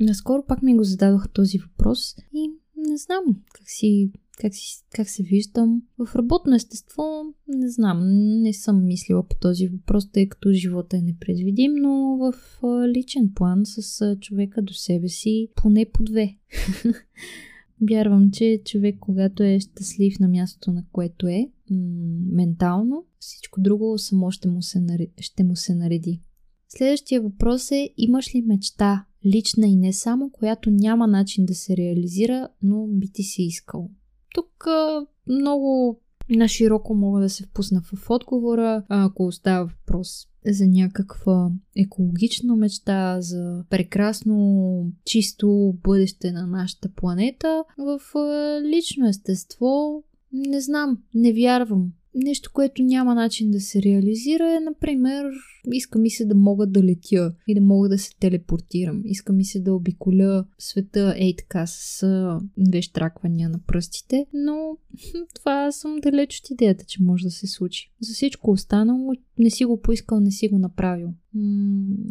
Наскоро пак ми го зададох този въпрос и не знам как си как, си, как се виждам. В работно естество не знам, не съм мислила по този въпрос, тъй като живота е непредвидим, но в личен план с човека до себе си поне по две. Вярвам, че човек, когато е щастлив на мястото, на което е, м- ментално, всичко друго само ще му, се нареди, ще му се нареди. Следващия въпрос е, имаш ли мечта, лична и не само, която няма начин да се реализира, но би ти си искал? Тук много на широко мога да се впусна в отговора, ако става въпрос за някаква екологична мечта, за прекрасно, чисто бъдеще на нашата планета. В лично естество не знам, не вярвам. Нещо, което няма начин да се реализира е, например, иска ми се да мога да летя и да мога да се телепортирам. Иска ми се да обиколя света ей така с две штраквания на пръстите, но това съм далеч от идеята, че може да се случи. За всичко останало не си го поискал, не си го направил.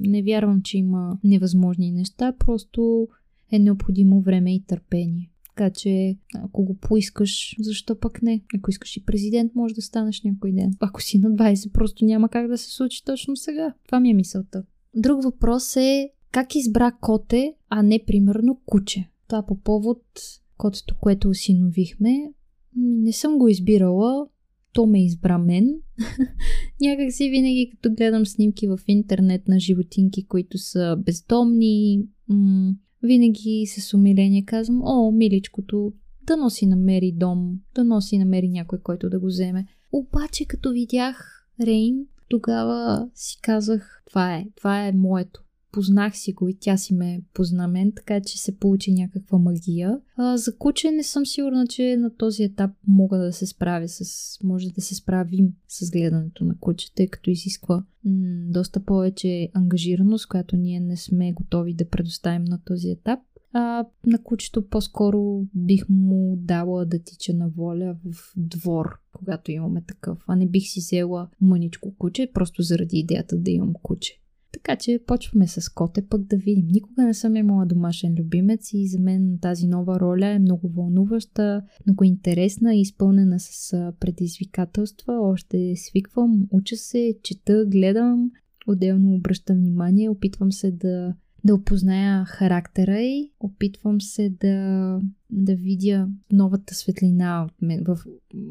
Не вярвам, че има невъзможни неща, просто е необходимо време и търпение. Така че, ако го поискаш, защо пък не? Ако искаш и президент, може да станеш някой ден. Ако си на 20, просто няма как да се случи точно сега. Това ми е мисълта. Друг въпрос е как избра коте, а не примерно куче. Това по повод котето, което осиновихме. Не съм го избирала, то ме избра мен. Някак си винаги, като гледам снимки в интернет на животинки, които са бездомни, м- винаги с умиление казвам, о, миличкото, да носи намери дом, да носи намери някой, който да го вземе. Обаче, като видях Рейн, тогава си казах, това е, това е моето познах си го и тя си ме позна мен, така че се получи някаква магия. А, за куче не съм сигурна, че на този етап мога да се справя с... може да се справим с гледането на куче, тъй като изисква м- доста повече ангажираност, която ние не сме готови да предоставим на този етап. А на кучето по-скоро бих му дала да тича на воля в двор, когато имаме такъв. А не бих си взела мъничко куче, просто заради идеята да имам куче. Така че почваме с коте, пък да видим. Никога не съм имала домашен любимец и за мен тази нова роля е много вълнуваща, много интересна и изпълнена с предизвикателства. Още свиквам, уча се, чета, гледам, отделно обръщам внимание, опитвам се да да опозная характера й, опитвам се да, да видя новата светлина от мен, в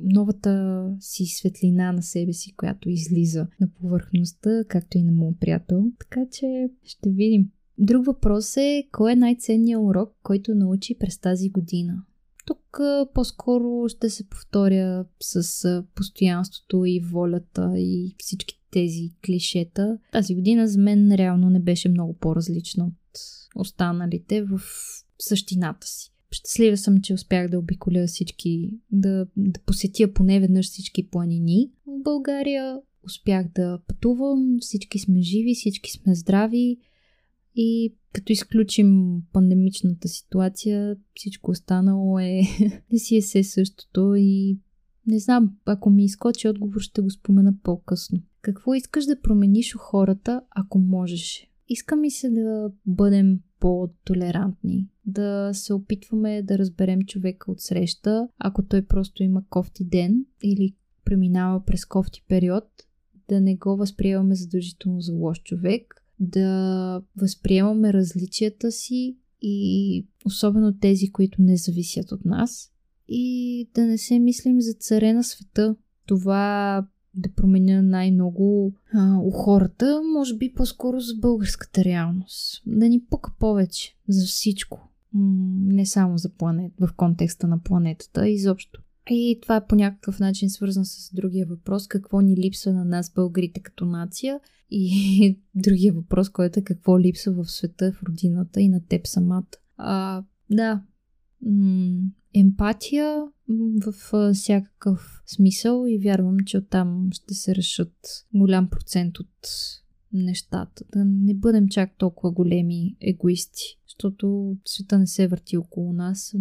новата си светлина на себе си, която излиза на повърхността, както и на моят приятел. Така че ще видим. Друг въпрос е, кой е най-ценният урок, който научи през тази година? Тук по-скоро ще се повторя с постоянството и волята и всички тези клишета. Тази година за мен реално не беше много по-различна от останалите в същината си. Щастлива съм, че успях да обиколя всички, да, да посетя поне веднъж всички планини. В България успях да пътувам, всички сме живи, всички сме здрави и като изключим пандемичната ситуация, всичко останало е не си е се същото и не знам, ако ми изкочи отговор, ще го спомена по-късно. Какво искаш да промениш у хората, ако можеш? Иска ми се да бъдем по-толерантни, да се опитваме да разберем човека от среща, ако той просто има кофти ден или преминава през кофти период, да не го възприемаме задължително за лош човек, да възприемаме различията си и особено тези, които не зависят от нас и да не се мислим за царе на света. Това да променя най-много а, у хората, може би по-скоро за българската реалност. Да ни пука повече за всичко. Не само за планет, в контекста на планетата, изобщо. И това е по някакъв начин свързан с другия въпрос, какво ни липсва на нас българите като нация и другия въпрос, който е какво липсва в света, в родината и на теб самата. А, да, емпатия в всякакъв смисъл и вярвам, че оттам ще се решат голям процент от нещата. Да не бъдем чак толкова големи егоисти, защото света не се върти около нас,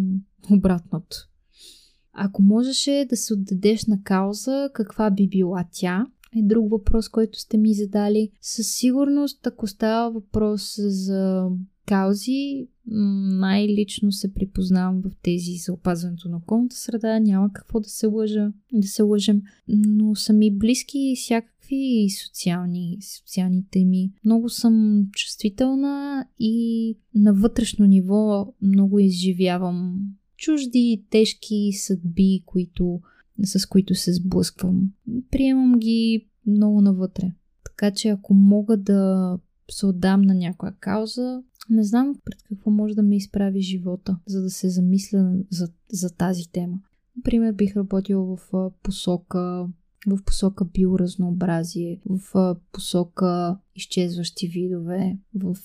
обратното. Ако можеше да се отдадеш на кауза, каква би била тя? Е друг въпрос, който сте ми задали. Със сигурност, ако става въпрос за каузи, най-лично се припознавам в тези за опазването на околната среда, няма какво да се лъжа, да се лъжем, но са ми близки всякакви социални, социални теми. Много съм чувствителна и на вътрешно ниво много изживявам чужди, тежки съдби, които, с които се сблъсквам. Приемам ги много навътре. Така че ако мога да се отдам на някоя кауза, не знам пред какво може да ме изправи живота, за да се замисля за, за тази тема. Например, бих работила в посока в посока биоразнообразие, в посока изчезващи видове, в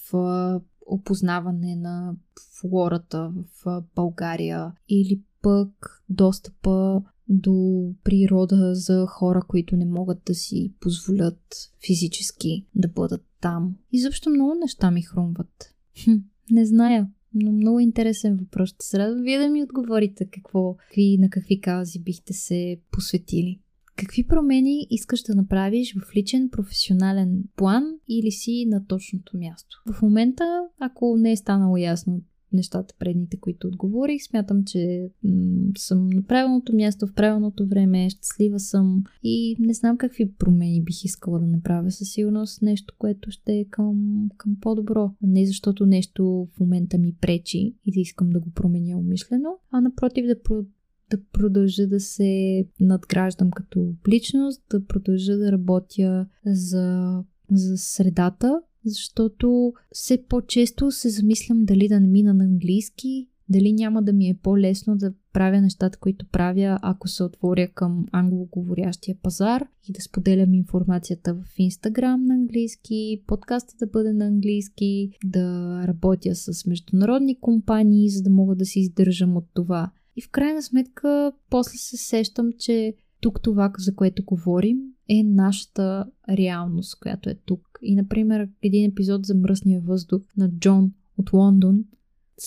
опознаване на флората в България или пък достъпа до природа за хора, които не могат да си позволят физически да бъдат там. Изобщо много неща ми хрумват. Хм, не зная, но много интересен въпрос. Ще се радвам вие да ми отговорите какво, какви, на какви каузи бихте се посветили. Какви промени искаш да направиш в личен професионален план или си на точното място? В момента, ако не е станало ясно нещата предните, които отговорих. Смятам, че м- съм на правилното място в правилното време, щастлива съм и не знам какви промени бих искала да направя. Със сигурност нещо, което ще е към, към по-добро. Не защото нещо в момента ми пречи и да искам да го променя умишлено, а напротив да про- да продължа да се надграждам като личност, да продължа да работя за, за средата, защото все по-често се замислям дали да не мина на английски, дали няма да ми е по-лесно да правя нещата, които правя, ако се отворя към англоговорящия пазар и да споделям информацията в Инстаграм на английски, подкаста да бъде на английски, да работя с международни компании, за да мога да се издържам от това. И в крайна сметка, после се сещам, че тук това, за което говорим, е нашата реалност, която е тук. И, например, един епизод за мръсния въздух на Джон от Лондон,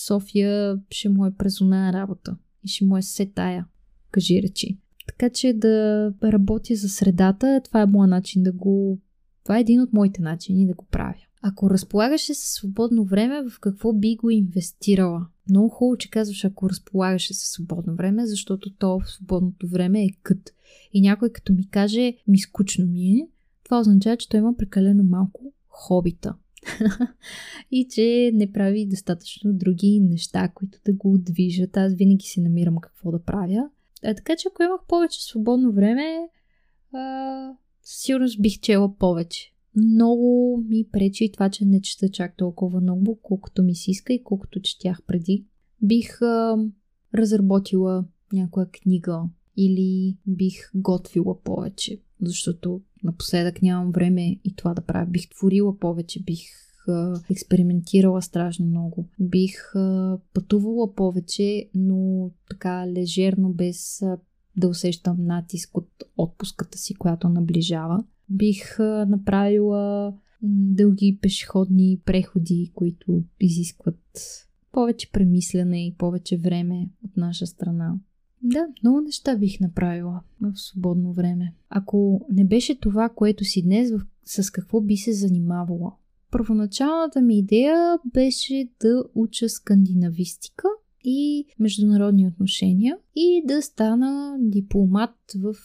София ще му е презона работа и ще му е се тая, кажи речи. Така че да работя за средата, това е моят начин да го... Това е един от моите начини да го правя. Ако разполагаше със свободно време, в какво би го инвестирала? Много хубаво, че казваш, ако разполагаше със свободно време, защото то в свободното време е кът. И някой като ми каже, ми скучно ми е, това означава, че той има прекалено малко хобита. и че не прави достатъчно други неща, които да го движат. Аз винаги си намирам какво да правя. А, така че ако имах повече свободно време, а, сигурно бих чела повече. Много ми пречи това, че не чета чак толкова много, колкото ми си иска и колкото четях преди. Бих а, разработила някоя книга или бих готвила повече, защото напоследък нямам време и това да правя. Бих творила повече, бих а, експериментирала страшно много. Бих а, пътувала повече, но така лежерно, без а, да усещам натиск от отпуската си, която наближава. Бих направила дълги пешеходни преходи, които изискват повече премислене и повече време от наша страна. Да, много неща бих направила в свободно време. Ако не беше това, което си днес, с какво би се занимавала? Първоначалната ми идея беше да уча скандинавистика и международни отношения и да стана дипломат в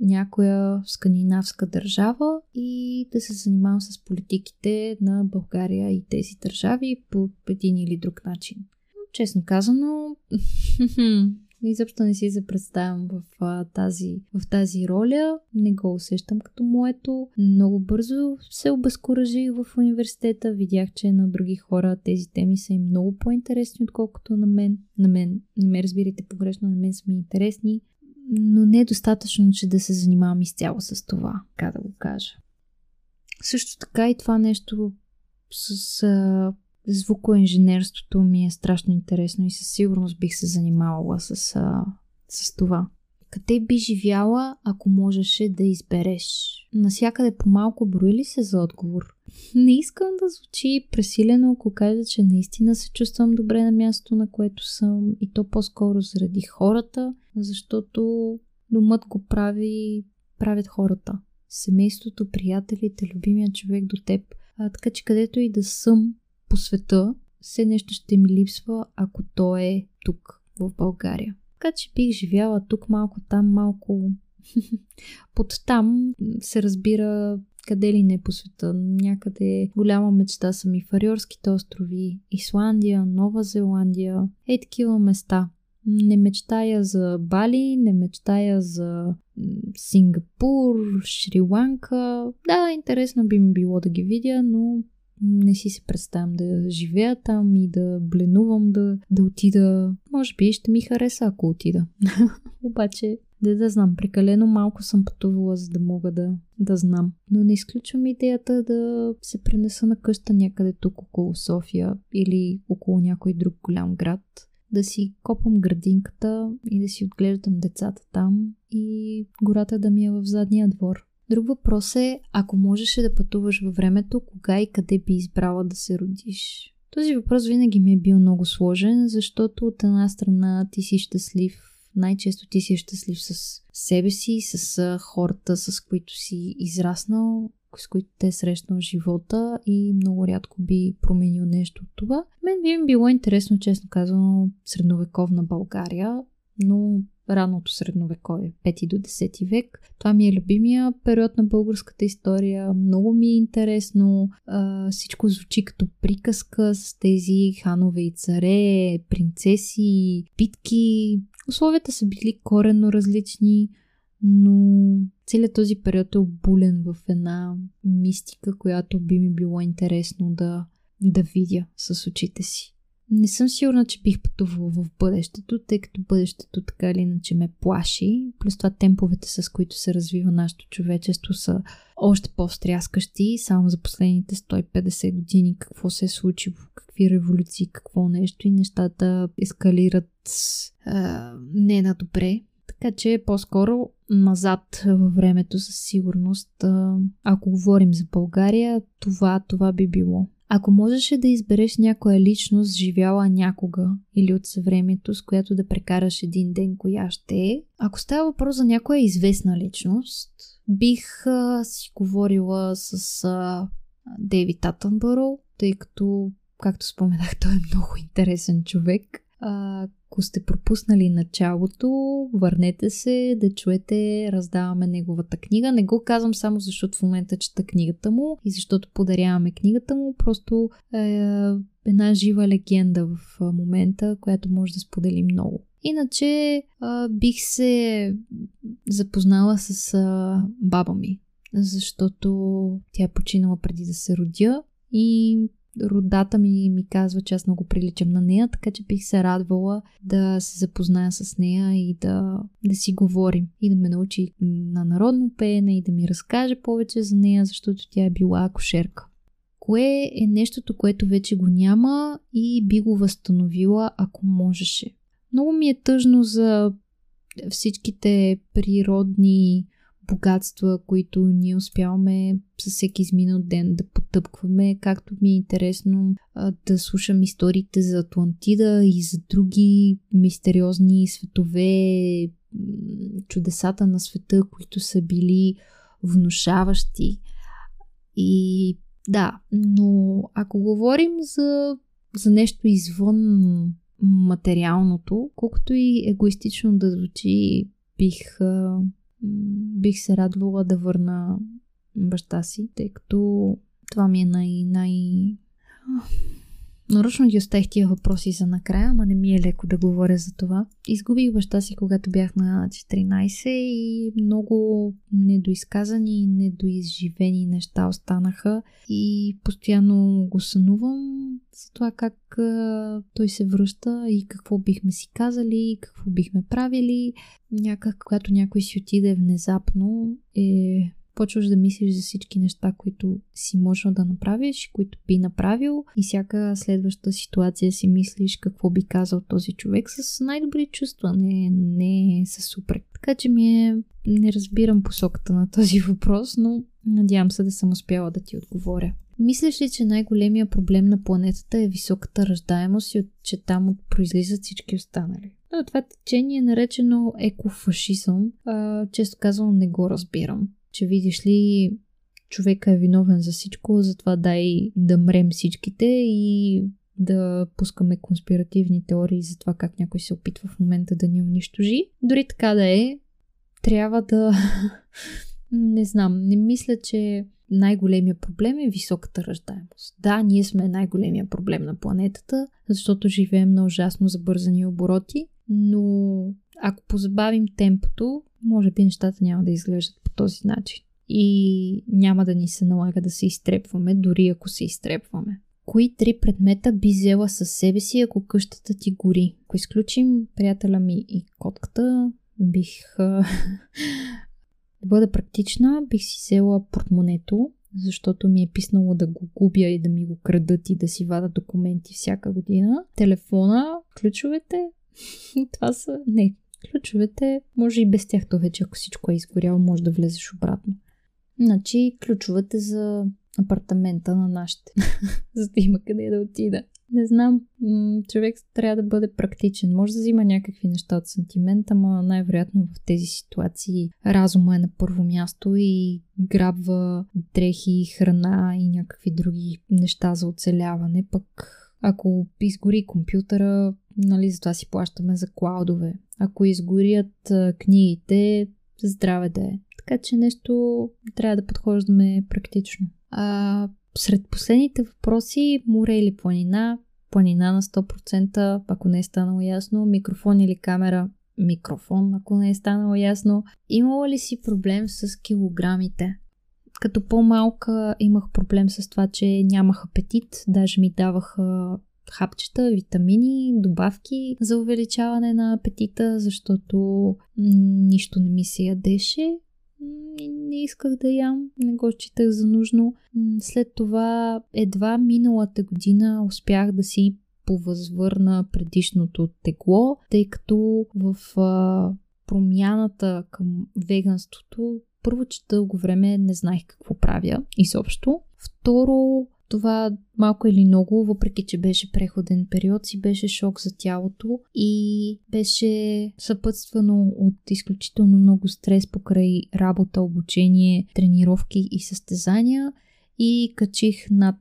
някоя скандинавска държава и да се занимавам с политиките на България и тези държави по един или друг начин. Честно казано, изобщо не си се в, тази, в тази роля. Не го усещам като моето. Много бързо се обезкуражих в университета. Видях, че на други хора тези теми са им много по-интересни, отколкото на мен. На мен, не ме разбирайте погрешно, на мен са ми интересни. Но не е достатъчно, че да се занимавам изцяло с това, как да го кажа. Също така и това нещо с а, звукоинженерството ми е страшно интересно и със сигурност бих се занимавала с, а, с това. Къде би живяла, ако можеше да избереш? Насякъде по-малко брои ли се за отговор? Не искам да звучи пресилено, ако кажа, че наистина се чувствам добре на мястото, на което съм и то по-скоро заради хората, защото домът го прави, правят хората. Семейството, приятелите, любимия човек до теб. А, така че където и да съм, по света, все нещо ще ми липсва, ако то е тук, в България. Така че бих живяла тук малко, там малко. Под там се разбира къде ли не по света. Някъде голяма мечта са ми Фариорските острови, Исландия, Нова Зеландия, е такива места. Не мечтая за Бали, не мечтая за Сингапур, Шри-Ланка. Да, интересно би ми било да ги видя, но не си се представям да живея там и да бленувам да, да отида. Може би ще ми хареса, ако отида. Обаче, да да знам, прекалено малко съм пътувала, за да мога да, да знам. Но не изключвам идеята да се пренеса на къща някъде тук около София или около някой друг голям град. да си копам градинката и да си отглеждам децата там и гората да ми е в задния двор. Друг въпрос е, ако можеше да пътуваш във времето, кога и къде би избрала да се родиш? Този въпрос винаги ми е бил много сложен, защото от една страна ти си щастлив, най-често ти си щастлив с себе си, с хората, с които си израснал, с които те е срещнал живота и много рядко би променил нещо от това. Мен би ми било интересно, честно казано, средновековна България, но ранното средновековие, 5 до 10 век. Това ми е любимия период на българската история. Много ми е интересно. А, всичко звучи като приказка с тези ханове и царе, принцеси, питки. Условията са били коренно различни, но целият този период е обулен в една мистика, която би ми било интересно да, да видя с очите си. Не съм сигурна, че бих пътувала в бъдещето, тъй като бъдещето така или иначе ме плаши. Плюс това темповете, с които се развива нашето човечество са още по-стряскащи. Само за последните 150 години какво се е случило, какви революции, какво нещо и нещата ескалират а, не на добре. Така че по-скоро назад във времето със сигурност. Ако говорим за България, това, това би било. Ако можеше да избереш някоя личност, живяла някога или от съвремето, с която да прекараш един ден, коя ще е, ако става въпрос за някоя известна личност, бих а, си говорила с а, Дейвид Атънбъро, тъй като, както споменах, той е много интересен човек. А, ако сте пропуснали началото, върнете се да чуете, раздаваме неговата книга. Не го казвам само защото в момента чета книгата му и защото подаряваме книгата му, просто е една жива легенда в момента, която може да сподели много. Иначе а, бих се запознала с а, баба ми, защото тя е починала преди да се родя и родата ми ми казва, че аз много приличам на нея, така че бих се радвала да се запозная с нея и да, да си говорим и да ме научи на народно пеене и да ми разкаже повече за нея, защото тя е била акушерка. Кое е нещото, което вече го няма и би го възстановила, ако можеше? Много ми е тъжно за всичките природни богатства, които ние успяваме със всеки изминал ден да потъпкваме, както ми е интересно а, да слушам историите за Атлантида и за други мистериозни светове, чудесата на света, които са били внушаващи. И да, но ако говорим за, за нещо извън материалното, колкото и егоистично да звучи, бих бих се радвала да върна баща си, тъй като това ми е най... най... Нарочно ги оставих тия въпроси за накрая, ама не ми е леко да говоря за това. Изгубих баща си, когато бях на 14 и много недоизказани и недоизживени неща останаха и постоянно го сънувам за това как а, той се връща и какво бихме си казали, какво бихме правили. Някак, когато някой си отиде внезапно, е почваш да мислиш за всички неща, които си можел да направиш, които би направил и всяка следваща ситуация си мислиш какво би казал този човек с най-добри чувства, не, не с супер. Така че ми е... Не разбирам посоката на този въпрос, но надявам се да съм успяла да ти отговоря. Мислиш ли, че най-големия проблем на планетата е високата ръждаемост и че там произлизат всички останали? Това течение, наречено екофашизъм, а, често казвам не го разбирам че видиш ли, човека е виновен за всичко, затова дай да мрем всичките и да пускаме конспиративни теории за това как някой се опитва в момента да ни унищожи. Дори така да е, трябва да... не знам, не мисля, че най-големия проблем е високата ръждаемост. Да, ние сме най-големия проблем на планетата, защото живеем на ужасно забързани обороти, но ако позабавим темпото, може би нещата няма да изглеждат по този начин. И няма да ни се налага да се изтрепваме, дори ако се изтрепваме. Кои три предмета би взела със себе си, ако къщата ти гори? Ако изключим приятеля ми и котката, бих... да бъда практична, бих си взела портмонето, защото ми е писнало да го губя и да ми го крадат и да си вада документи всяка година. Телефона, ключовете, това са... Не, ключовете, може и без тях то вече, ако всичко е изгоряло, може да влезеш обратно. Значи, ключовете за апартамента на нашите, за да има къде да отида. Не знам, човек трябва да бъде практичен. Може да взима някакви неща от сантимента, но най-вероятно в тези ситуации разума е на първо място и грабва дрехи, храна и някакви други неща за оцеляване. Пък ако изгори компютъра, нали, за това си плащаме за клаудове. Ако изгорят книгите, здраве да е. Така че нещо трябва да подхождаме практично. А, сред последните въпроси, море или планина, планина на 100%, ако не е станало ясно, микрофон или камера, микрофон, ако не е станало ясно. Имала ли си проблем с килограмите? Като по-малка имах проблем с това, че нямах апетит, даже ми даваха хапчета, витамини, добавки за увеличаване на апетита, защото нищо не ми се ядеше не исках да ям, не го считах за нужно. След това едва миналата година успях да си повъзвърна предишното тегло, тъй като в а, промяната към веганството първо, че дълго време не знаех какво правя изобщо. Второ, това малко или много, въпреки че беше преходен период, си беше шок за тялото и беше съпътствано от изключително много стрес покрай работа, обучение, тренировки и състезания и качих над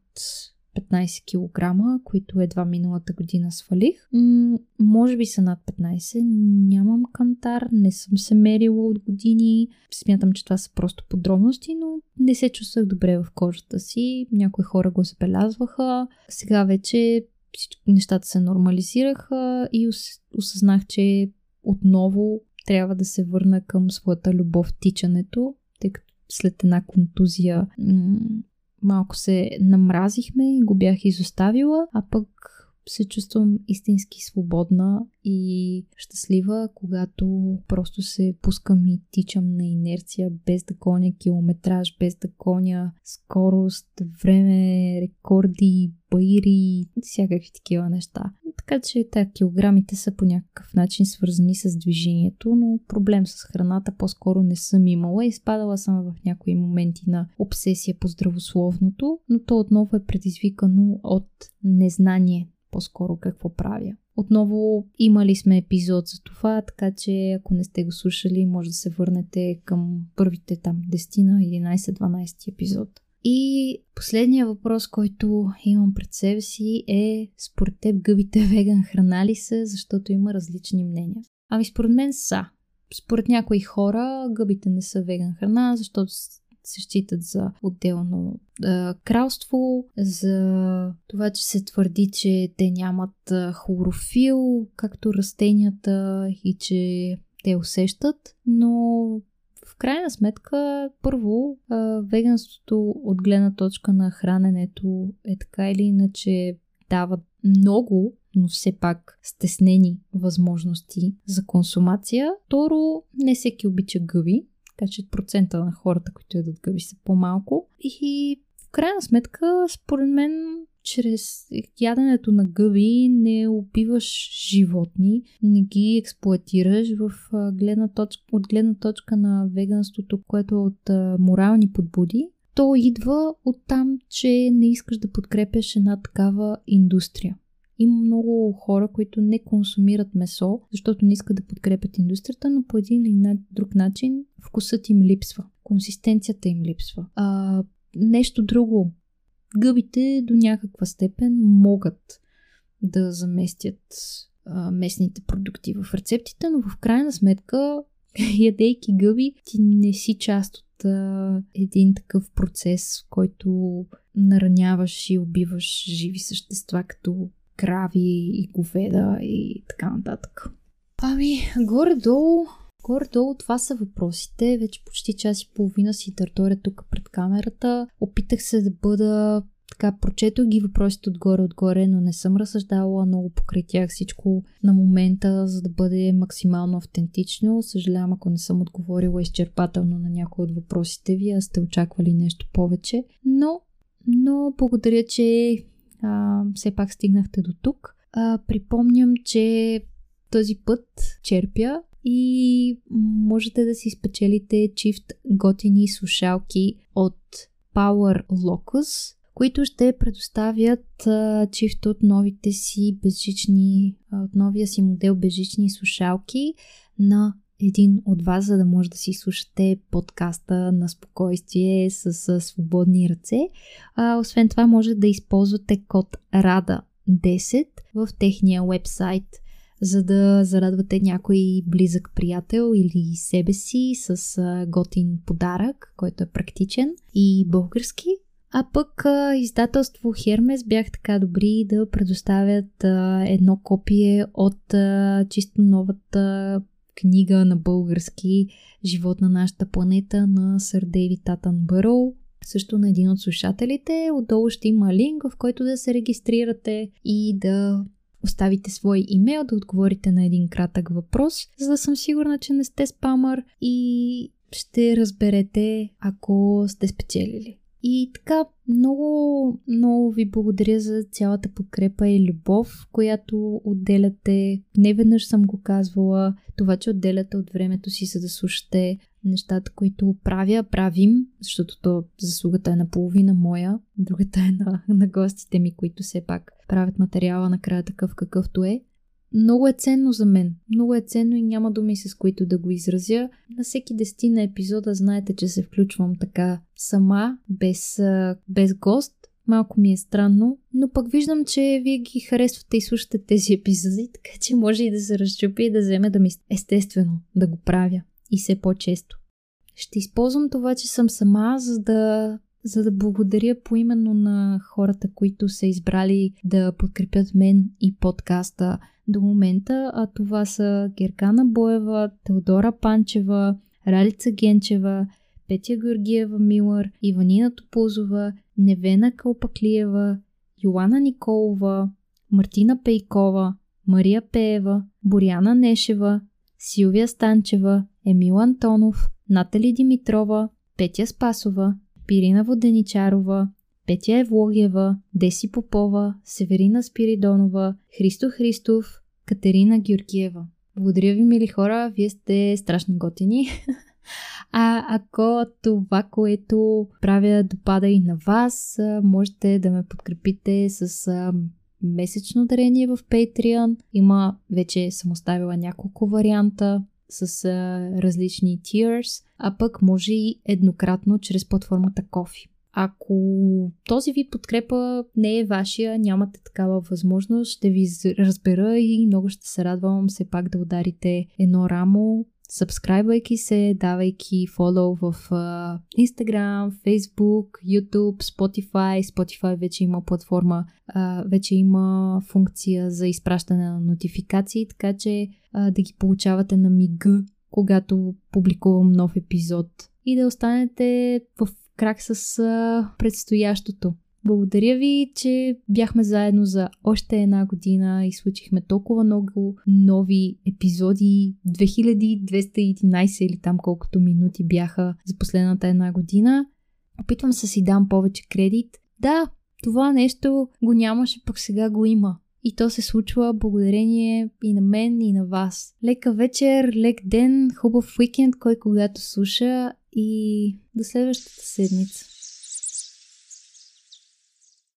15 кг, които едва миналата година свалих. М- може би са над 15, нямам кантар, не съм се мерила от години. Смятам, че това са просто подробности, но не се чувствах добре в кожата си. Някои хора го забелязваха. Сега вече нещата се нормализираха и осъзнах, че отново трябва да се върна към своята любов тичането, тъй като след една контузия м- малко се намразихме и го бях изоставила, а пък се чувствам истински свободна и щастлива, когато просто се пускам и тичам на инерция, без да гоня километраж, без да гоня скорост, време, рекорди, баири, всякакви такива неща. Така че те килограмите са по някакъв начин свързани с движението, но проблем с храната по-скоро не съм имала. Изпадала съм в някои моменти на обсесия по здравословното, но то отново е предизвикано от незнание по-скоро какво правя. Отново имали сме епизод за това, така че ако не сте го слушали, може да се върнете към първите там 10 на 11-12 епизод. И последния въпрос, който имам пред себе си е според теб гъбите веган храна ли са, защото има различни мнения. Ами според мен са. Според някои хора гъбите не са веган храна, защото се считат за отделно а, кралство, за това, че се твърди, че те нямат а, хлорофил, както растенията и че те усещат, но в крайна сметка, първо, веганството от гледна точка на храненето е така или иначе дава много, но все пак стеснени възможности за консумация. Второ, не всеки обича гъби, така че процента на хората, които ядат гъби са по-малко. И в крайна сметка, според мен, чрез яденето на гъби не убиваш животни, не ги експлуатираш в гледна точка, от гледна точка на веганството, което е от морални подбуди. То идва от там, че не искаш да подкрепяш една такава индустрия. Има много хора, които не консумират месо, защото не искат да подкрепят индустрията, но по един или друг начин вкусът им липсва, консистенцията им липсва. А, нещо друго. Гъбите до някаква степен могат да заместят а, местните продукти в рецептите, но в крайна сметка, ядейки гъби, ти не си част от а, един такъв процес, в който нараняваш и убиваш живи същества, като крави и говеда и така нататък. Ами, горе-долу, горе-долу това са въпросите. Вече почти час и половина си търторя тук пред камерата. Опитах се да бъда така, прочетох ги въпросите отгоре-отгоре, но не съм разсъждала много покрай тях всичко на момента, за да бъде максимално автентично. Съжалявам, ако не съм отговорила изчерпателно на някои от въпросите ви, а сте очаквали нещо повече. Но, но благодаря, че а, все пак стигнахте до тук. А, припомням, че този път черпя и можете да си спечелите чифт готини слушалки от Power Locus, които ще предоставят а, чифт от новите си безжични, от новия си модел безжични слушалки на един от вас, за да може да си слушате подкаста на спокойствие с, с свободни ръце. А, освен това, може да използвате код RADA10 в техния вебсайт, за да зарадвате някой близък приятел или себе си с а, готин подарък, който е практичен и български. А пък а, издателство Хермес бях така добри да предоставят а, едно копие от а, чисто новата книга на български Живот на нашата планета на сър Дейвид Бърл. Също на един от слушателите. Отдолу ще има линк, в който да се регистрирате и да оставите свой имейл, да отговорите на един кратък въпрос, за да съм сигурна, че не сте спамър и ще разберете, ако сте спечелили. И така, много, много ви благодаря за цялата подкрепа и любов, която отделяте. Не веднъж съм го казвала. Това, че отделяте от времето си, за да слушате нещата, които правя, правим, защото то заслугата е наполовина моя, другата е на, на гостите ми, които все пак правят материала накрая такъв какъвто е. Много е ценно за мен. Много е ценно и няма думи с които да го изразя. На всеки дестина епизода знаете, че се включвам така сама, без, без гост. Малко ми е странно, но пък виждам, че вие ги харесвате и слушате тези епизоди, така че може и да се разчупи и да вземе да ми естествено да го правя и все по-често. Ще използвам това, че съм сама, за да за да благодаря поименно на хората, които са избрали да подкрепят мен и подкаста до момента, а това са Геркана Боева, Теодора Панчева, Ралица Генчева, Петя Георгиева Милър, Иванина Тоползова, Невена Калпаклиева, Йоана Николова, Мартина Пейкова, Мария Пеева, Боряна Нешева, Силвия Станчева, Емил Антонов, Натали Димитрова, Петя Спасова, Пирина Воденичарова, Петя Евлогиева, Деси Попова, Северина Спиридонова, Христо Христов, Катерина Георгиева. Благодаря ви, мили хора, вие сте страшно готини. А ако това, което правя, допада и на вас, можете да ме подкрепите с месечно дарение в Patreon. Има, вече съм оставила няколко варианта с различни tiers, а пък може и еднократно чрез платформата Кофи. Ако този вид подкрепа не е вашия, нямате такава възможност, ще ви разбера и много ще се радвам все пак да ударите едно рамо, сабскрайбвайки се, давайки фоллоу в uh, Instagram, Facebook, YouTube, Spotify. Spotify вече има платформа, uh, вече има функция за изпращане на нотификации, така че uh, да ги получавате на мига, когато публикувам нов епизод и да останете в крак с а, предстоящото. Благодаря ви, че бяхме заедно за още една година и случихме толкова много нови епизоди. 2211 или там колкото минути бяха за последната една година. Опитвам се си дам повече кредит. Да, това нещо го нямаше, пък сега го има. И то се случва благодарение и на мен, и на вас. Лека вечер, лек ден, хубав уикенд, кой когато слуша и до следващата седмица.